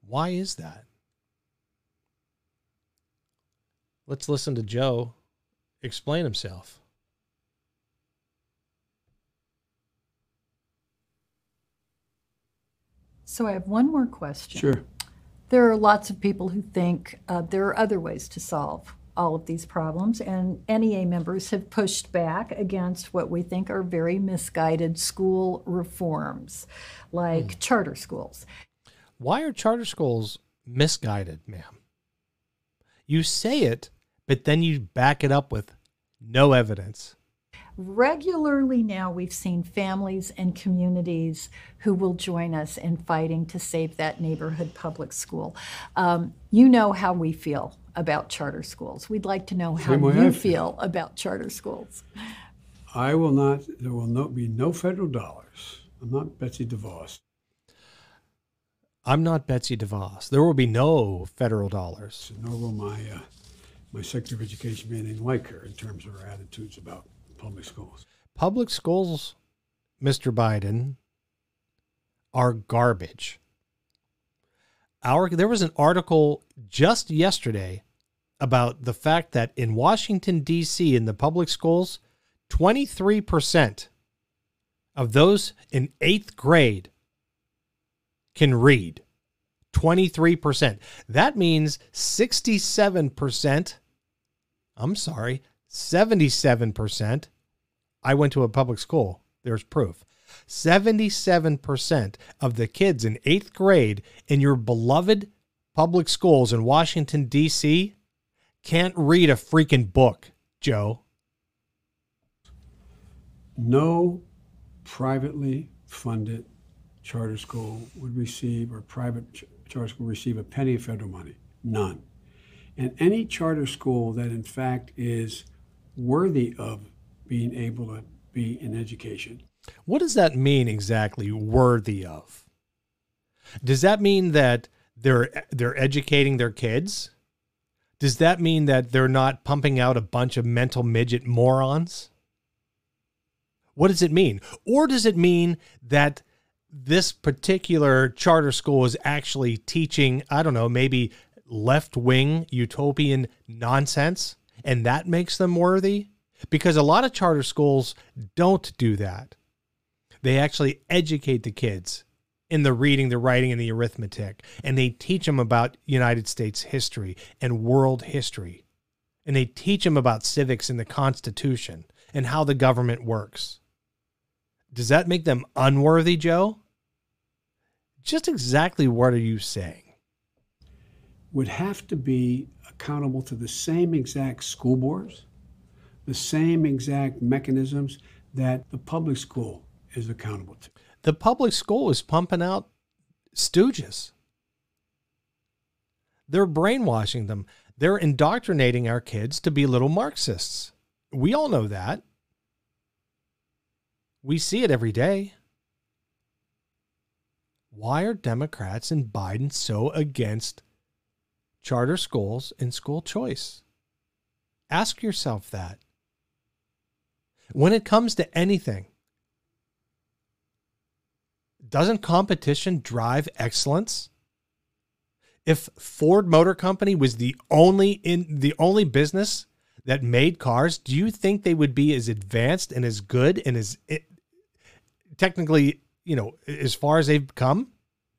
Why is that? Let's listen to Joe explain himself. So I have one more question. Sure. There are lots of people who think uh, there are other ways to solve all of these problems, and NEA members have pushed back against what we think are very misguided school reforms, like mm. charter schools. Why are charter schools misguided, ma'am? You say it, but then you back it up with no evidence regularly now we've seen families and communities who will join us in fighting to save that neighborhood public school. Um, you know how we feel about charter schools. We'd like to know how you feel about charter schools. I will not, there will not be no federal dollars. I'm not Betsy DeVos. I'm not Betsy DeVos. There will be no federal dollars. nor will my, uh, my Secretary of Education be anything like her in terms of her attitudes about public schools. Public schools, Mr. Biden, are garbage. Our there was an article just yesterday about the fact that in Washington D.C. in the public schools, 23% of those in 8th grade can read. 23%. That means 67%, I'm sorry, 77%. I went to a public school. There's proof. 77% of the kids in eighth grade in your beloved public schools in Washington, D.C. can't read a freaking book, Joe. No privately funded charter school would receive, or private ch- charter school receive a penny of federal money. None. And any charter school that, in fact, is worthy of being able to be in education. What does that mean exactly? Worthy of? Does that mean that they're they're educating their kids? Does that mean that they're not pumping out a bunch of mental midget morons? What does it mean? Or does it mean that this particular charter school is actually teaching, I don't know, maybe left wing utopian nonsense? And that makes them worthy? Because a lot of charter schools don't do that. They actually educate the kids in the reading, the writing, and the arithmetic, and they teach them about United States history and world history. And they teach them about civics and the Constitution and how the government works. Does that make them unworthy, Joe? Just exactly what are you saying? Would have to be accountable to the same exact school boards, the same exact mechanisms that the public school is accountable to. The public school is pumping out stooges. They're brainwashing them. They're indoctrinating our kids to be little Marxists. We all know that. We see it every day. Why are Democrats and Biden so against charter schools and school choice? Ask yourself that. When it comes to anything, doesn't competition drive excellence? If Ford Motor Company was the only in the only business that made cars, do you think they would be as advanced and as good and as it, technically, you know, as far as they've come?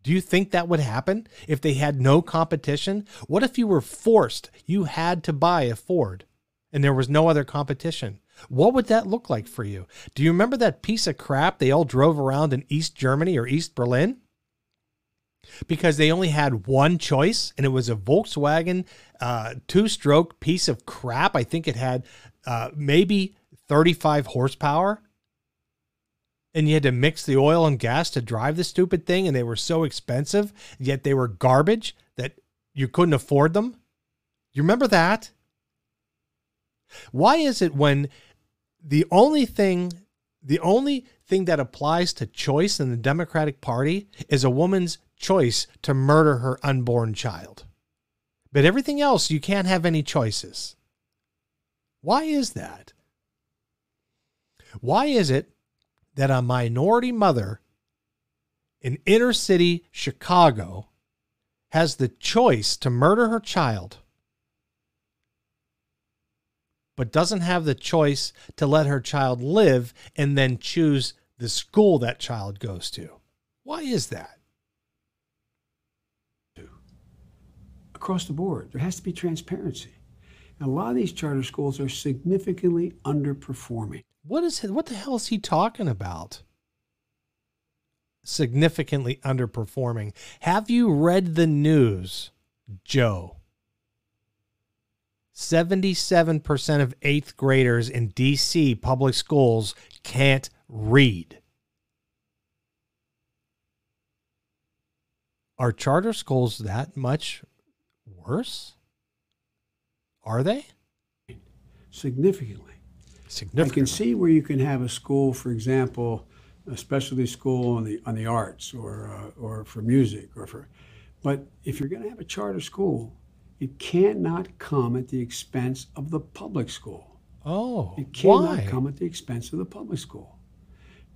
Do you think that would happen if they had no competition? What if you were forced, you had to buy a Ford and there was no other competition? What would that look like for you? Do you remember that piece of crap they all drove around in East Germany or East Berlin? Because they only had one choice, and it was a Volkswagen uh, two stroke piece of crap. I think it had uh, maybe 35 horsepower. And you had to mix the oil and gas to drive the stupid thing, and they were so expensive, yet they were garbage that you couldn't afford them. You remember that? Why is it when the only thing the only thing that applies to choice in the Democratic Party is a woman's choice to murder her unborn child. But everything else, you can't have any choices. Why is that? Why is it that a minority mother in inner city Chicago has the choice to murder her child but doesn't have the choice to let her child live and then choose the school that child goes to. Why is that? Across the board, there has to be transparency. A lot of these charter schools are significantly underperforming. What is what the hell is he talking about? Significantly underperforming. Have you read the news, Joe? 77% of eighth graders in DC public schools can't read. Are charter schools that much worse? Are they? Significantly. Significantly. I can see where you can have a school, for example, a specialty school on the on the arts or uh, or for music or for, but if you're going to have a charter school, it cannot come at the expense of the public school. Oh, It cannot why? come at the expense of the public school.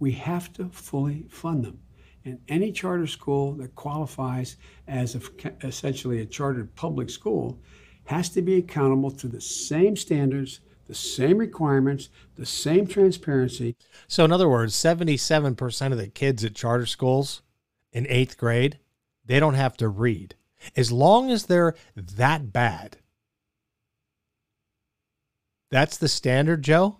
We have to fully fund them. And any charter school that qualifies as a, essentially a chartered public school has to be accountable to the same standards, the same requirements, the same transparency. So, in other words, 77% of the kids at charter schools in eighth grade, they don't have to read. As long as they're that bad. That's the standard, Joe?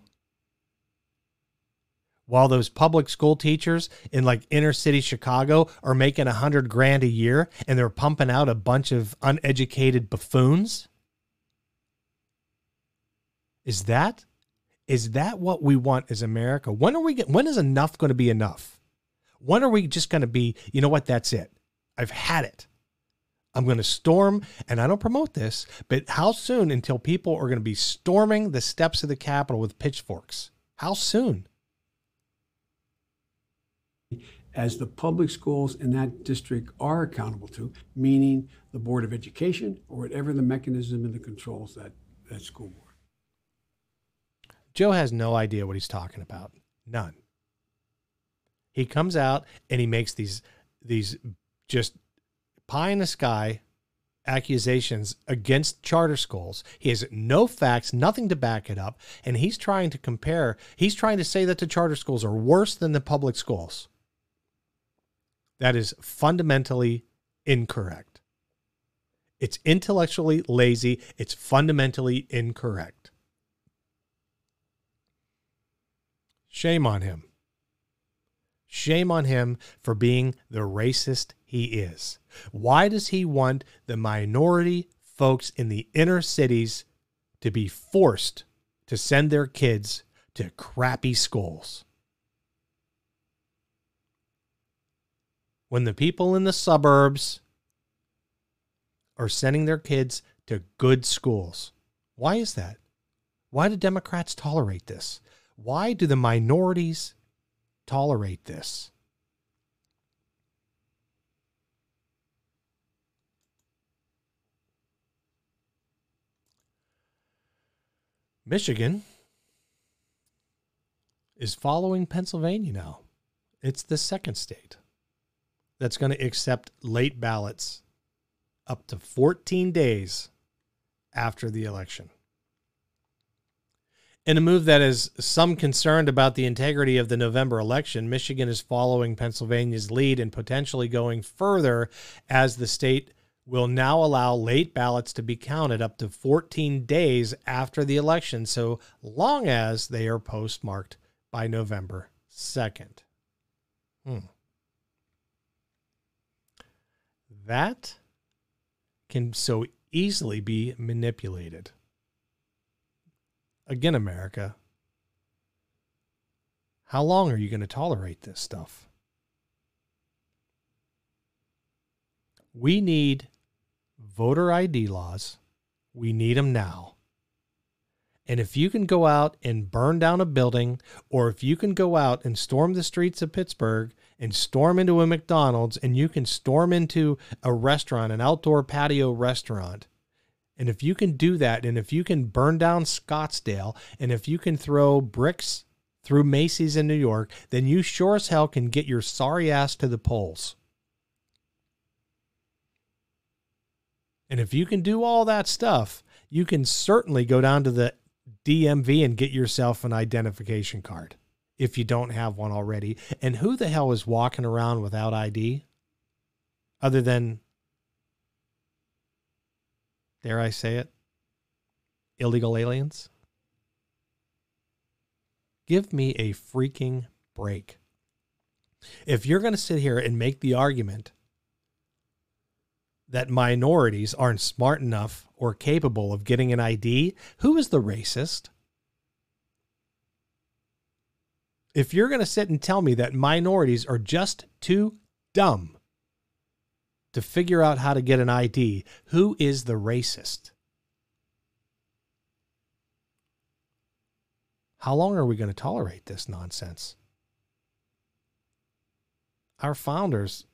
While those public school teachers in like inner city Chicago are making a hundred grand a year and they're pumping out a bunch of uneducated buffoons? Is that is that what we want as America? When are we get, when is enough going to be enough? When are we just going to be, you know what, that's it. I've had it. I'm going to storm, and I don't promote this, but how soon until people are going to be storming the steps of the Capitol with pitchforks? How soon? As the public schools in that district are accountable to, meaning the Board of Education or whatever the mechanism and the controls that, that school board. Joe has no idea what he's talking about. None. He comes out and he makes these these just pie in the sky accusations against charter schools. He has no facts, nothing to back it up, and he's trying to compare, he's trying to say that the charter schools are worse than the public schools. That is fundamentally incorrect. It's intellectually lazy, it's fundamentally incorrect. Shame on him. Shame on him for being the racist he is. Why does he want the minority folks in the inner cities to be forced to send their kids to crappy schools? When the people in the suburbs are sending their kids to good schools. Why is that? Why do Democrats tolerate this? Why do the minorities tolerate this? Michigan is following Pennsylvania now. It's the second state that's going to accept late ballots up to 14 days after the election. In a move that is some concerned about the integrity of the November election, Michigan is following Pennsylvania's lead and potentially going further as the state will now allow late ballots to be counted up to 14 days after the election, so long as they are postmarked by November 2nd. Hmm. That can so easily be manipulated. Again, America, how long are you going to tolerate this stuff? We need voter ID laws. We need them now. And if you can go out and burn down a building, or if you can go out and storm the streets of Pittsburgh and storm into a McDonald's, and you can storm into a restaurant, an outdoor patio restaurant, and if you can do that, and if you can burn down Scottsdale, and if you can throw bricks through Macy's in New York, then you sure as hell can get your sorry ass to the polls. And if you can do all that stuff, you can certainly go down to the DMV and get yourself an identification card if you don't have one already. And who the hell is walking around without ID other than dare I say it, illegal aliens? Give me a freaking break. If you're going to sit here and make the argument that minorities aren't smart enough or capable of getting an ID, who is the racist? If you're going to sit and tell me that minorities are just too dumb to figure out how to get an ID. Who is the racist? How long are we going to tolerate this nonsense? Our founders,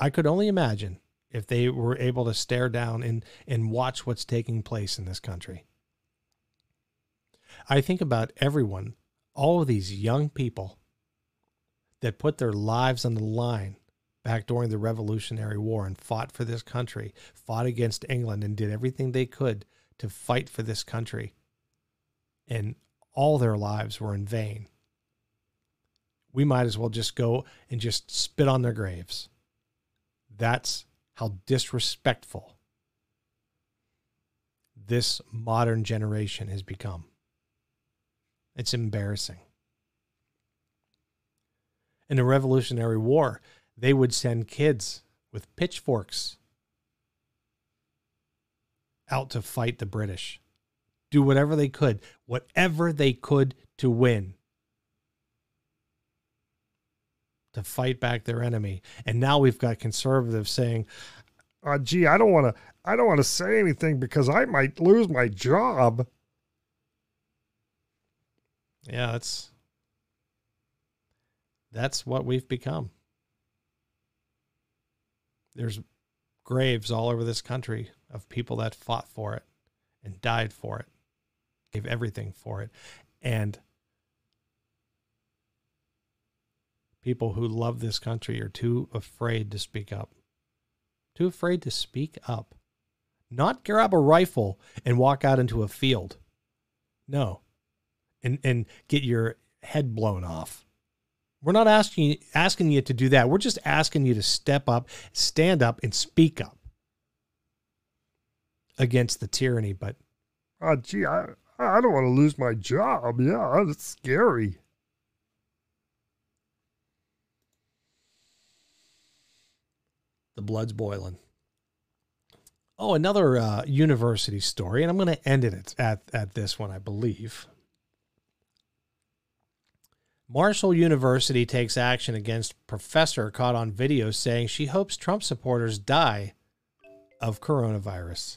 I could only imagine if they were able to stare down and, and watch what's taking place in this country. I think about everyone, all of these young people that put their lives on the line back during the Revolutionary War and fought for this country, fought against England, and did everything they could to fight for this country. And all their lives were in vain. We might as well just go and just spit on their graves. That's how disrespectful this modern generation has become. It's embarrassing. In the Revolutionary War, they would send kids with pitchforks out to fight the British, do whatever they could, whatever they could to win, to fight back their enemy. And now we've got conservatives saying, uh, "Gee, I don't want to. I don't want to say anything because I might lose my job." Yeah, that's that's what we've become. There's graves all over this country of people that fought for it and died for it, gave everything for it. And people who love this country are too afraid to speak up. Too afraid to speak up. Not grab a rifle and walk out into a field. No. And and get your head blown off. We're not asking asking you to do that. We're just asking you to step up, stand up, and speak up against the tyranny. But oh, gee, I I don't want to lose my job. Yeah, that's scary. The blood's boiling. Oh, another uh, university story, and I'm going to end it at, at this one, I believe. Marshall University takes action against professor caught on video saying she hopes Trump supporters die of coronavirus.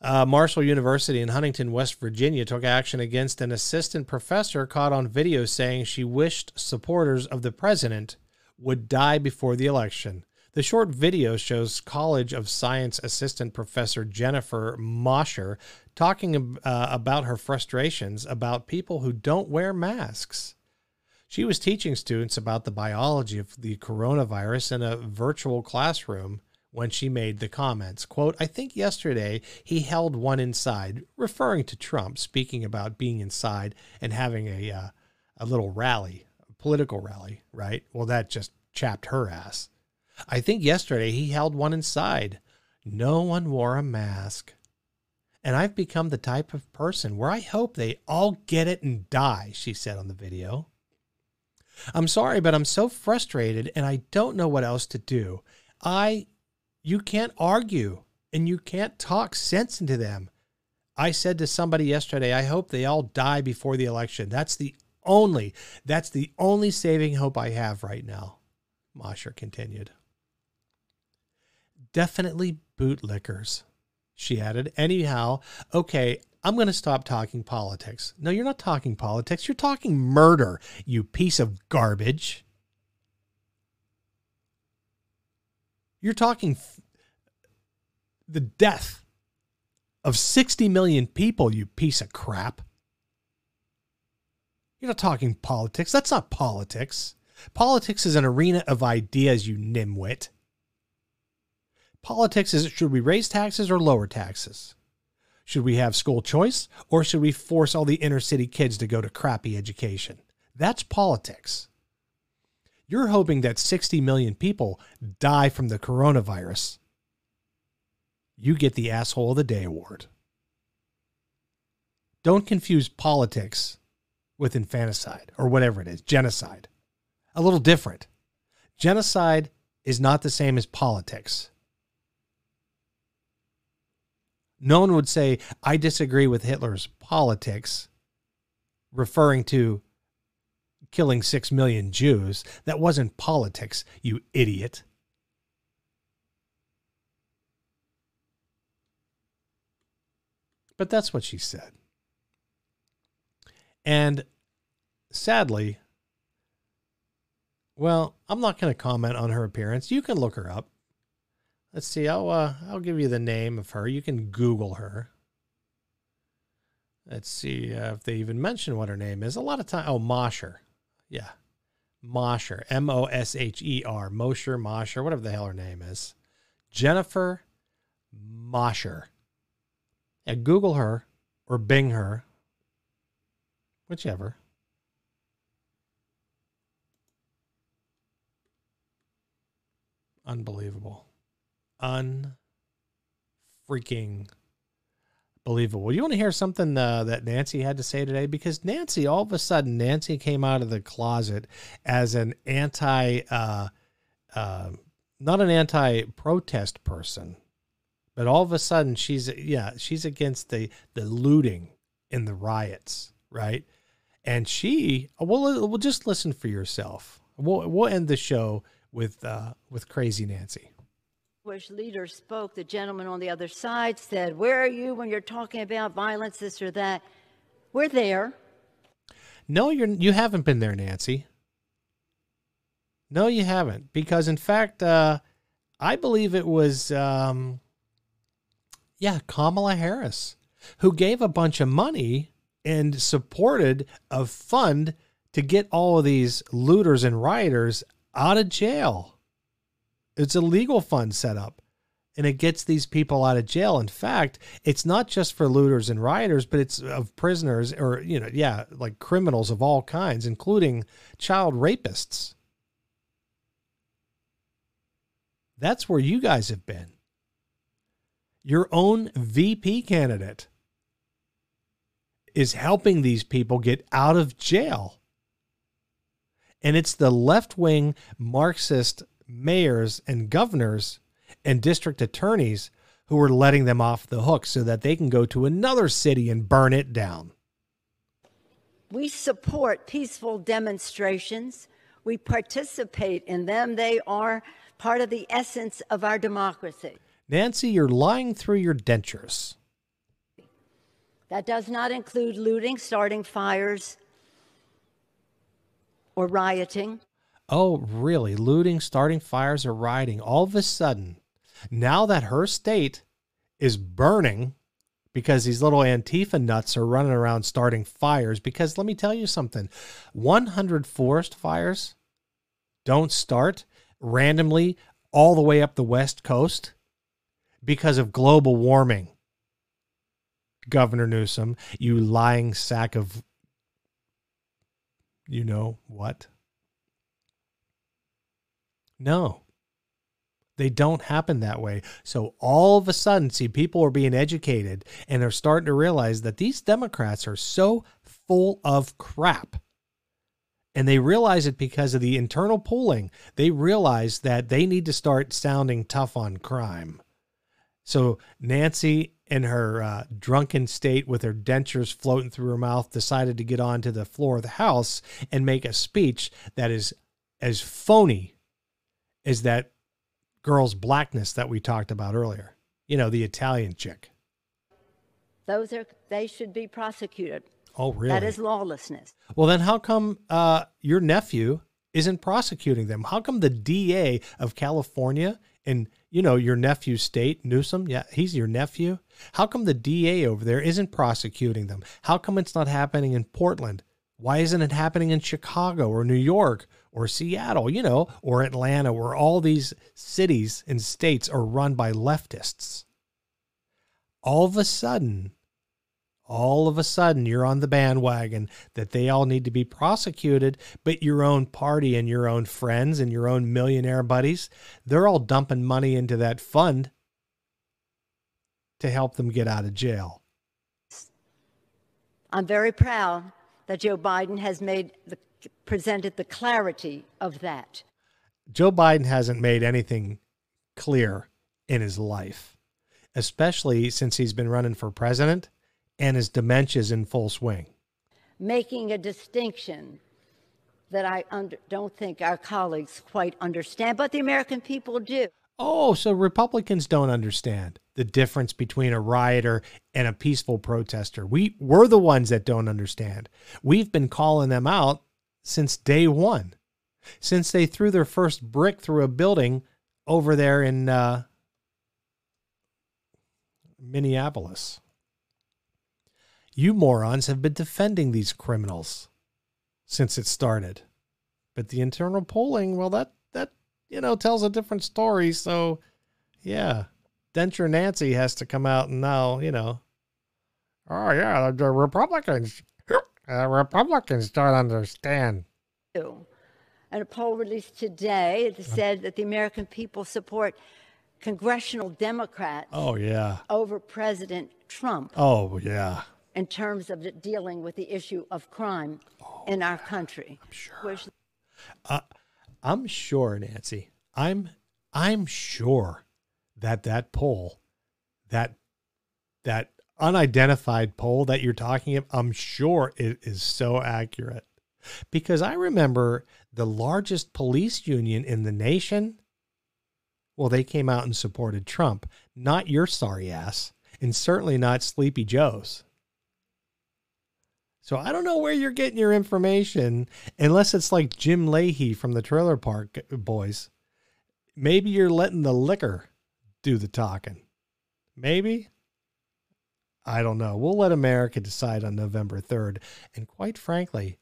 Uh, Marshall University in Huntington, West Virginia, took action against an assistant professor caught on video saying she wished supporters of the president would die before the election. The short video shows College of Science assistant professor Jennifer Mosher talking uh, about her frustrations about people who don't wear masks. She was teaching students about the biology of the coronavirus in a virtual classroom when she made the comments. Quote, I think yesterday he held one inside, referring to Trump speaking about being inside and having a, uh, a little rally, a political rally, right? Well, that just chapped her ass. I think yesterday he held one inside. No one wore a mask. And I've become the type of person where I hope they all get it and die, she said on the video. I'm sorry, but I'm so frustrated and I don't know what else to do. I, you can't argue and you can't talk sense into them. I said to somebody yesterday, I hope they all die before the election. That's the only, that's the only saving hope I have right now. Mosher continued. Definitely bootlickers, she added. Anyhow, okay, I'm going to stop talking politics. No, you're not talking politics. You're talking murder, you piece of garbage. You're talking f- the death of 60 million people, you piece of crap. You're not talking politics. That's not politics. Politics is an arena of ideas, you nimwit. Politics is should we raise taxes or lower taxes? Should we have school choice or should we force all the inner city kids to go to crappy education? That's politics. You're hoping that 60 million people die from the coronavirus. You get the Asshole of the Day award. Don't confuse politics with infanticide or whatever it is, genocide. A little different. Genocide is not the same as politics. No one would say, I disagree with Hitler's politics, referring to killing six million Jews. That wasn't politics, you idiot. But that's what she said. And sadly, well, I'm not going to comment on her appearance. You can look her up. Let's see. I'll uh, I'll give you the name of her. You can Google her. Let's see uh, if they even mention what her name is. A lot of time. Oh, Mosher. Yeah, Mosher. M O S H E R. Mosher. Mosher. Whatever the hell her name is. Jennifer Mosher. Yeah, Google her or Bing her. Whichever. Unbelievable unfreaking believable. You want to hear something uh, that Nancy had to say today? Because Nancy, all of a sudden, Nancy came out of the closet as an anti, uh, uh, not an anti-protest person, but all of a sudden she's yeah she's against the the looting in the riots, right? And she, well, we'll just listen for yourself. We'll we'll end the show with uh, with crazy Nancy leader spoke, the gentleman on the other side said, Where are you when you're talking about violence, this or that? We're there. No, you're you haven't been there, Nancy. No, you haven't, because in fact, uh, I believe it was, um, yeah, Kamala Harris, who gave a bunch of money and supported a fund to get all of these looters and rioters out of jail. It's a legal fund set up and it gets these people out of jail. In fact, it's not just for looters and rioters, but it's of prisoners or, you know, yeah, like criminals of all kinds, including child rapists. That's where you guys have been. Your own VP candidate is helping these people get out of jail. And it's the left wing Marxist mayors and governors and district attorneys who are letting them off the hook so that they can go to another city and burn it down. We support peaceful demonstrations. We participate in them. They are part of the essence of our democracy. Nancy, you're lying through your dentures. That does not include looting, starting fires, or rioting. Oh, really? Looting, starting fires, or rioting. All of a sudden, now that her state is burning because these little Antifa nuts are running around starting fires. Because let me tell you something 100 forest fires don't start randomly all the way up the West Coast because of global warming. Governor Newsom, you lying sack of you know what? No. They don't happen that way. So all of a sudden, see, people are being educated and they're starting to realize that these Democrats are so full of crap. And they realize it because of the internal polling. They realize that they need to start sounding tough on crime. So Nancy, in her uh, drunken state with her dentures floating through her mouth, decided to get onto the floor of the House and make a speech that is as phony as that girl's blackness that we talked about earlier. You know, the Italian chick. Those are they should be prosecuted. Oh, really? That is lawlessness. Well, then how come uh, your nephew isn't prosecuting them? How come the DA of California and you know your nephew's state, Newsom, yeah, he's your nephew. How come the DA over there isn't prosecuting them? How come it's not happening in Portland? Why isn't it happening in Chicago or New York or Seattle, you know, or Atlanta, where all these cities and states are run by leftists? All of a sudden, all of a sudden you're on the bandwagon that they all need to be prosecuted, but your own party and your own friends and your own millionaire buddies, they're all dumping money into that fund to help them get out of jail. I'm very proud that Joe Biden has made the, presented the clarity of that. Joe Biden hasn't made anything clear in his life, especially since he's been running for president and his dementia is in full swing. Making a distinction that I under, don't think our colleagues quite understand, but the American people do. Oh, so Republicans don't understand the difference between a rioter and a peaceful protester. We we're the ones that don't understand. We've been calling them out since day 1. Since they threw their first brick through a building over there in uh, Minneapolis. You morons have been defending these criminals since it started. But the internal polling, well, that, that, you know, tells a different story. So, yeah, Denture Nancy has to come out and now, you know, oh, yeah, the Republicans, the Republicans don't understand. And a poll released today that said that the American people support congressional Democrats. Oh, yeah. Over President Trump. Oh, yeah in terms of dealing with the issue of crime oh, in our country. I'm sure. Which... Uh, I'm sure, Nancy. I'm I'm sure that that poll, that that unidentified poll that you're talking about, I'm sure it is so accurate. Because I remember the largest police union in the nation. Well, they came out and supported Trump, not your sorry ass, and certainly not Sleepy Joe's. So I don't know where you're getting your information unless it's like Jim Lahey from the Trailer Park Boys. Maybe you're letting the liquor do the talking. Maybe. I don't know. We'll let America decide on November 3rd. And quite frankly,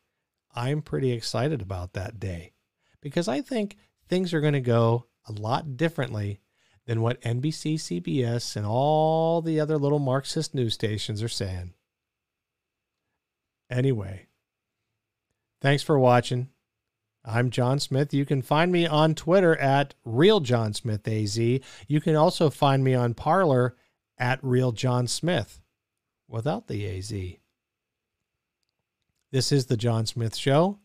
I'm pretty excited about that day because I think things are going to go a lot differently than what NBC, CBS, and all the other little Marxist news stations are saying. Anyway, thanks for watching. I'm John Smith. You can find me on Twitter at RealJohnSmithAZ. You can also find me on Parler at RealJohnSmith without the AZ. This is The John Smith Show.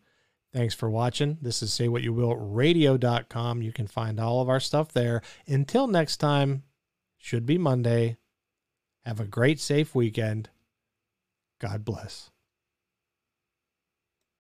Thanks for watching. This is Say What You Will Radio.com. You can find all of our stuff there. Until next time, should be Monday. Have a great, safe weekend. God bless.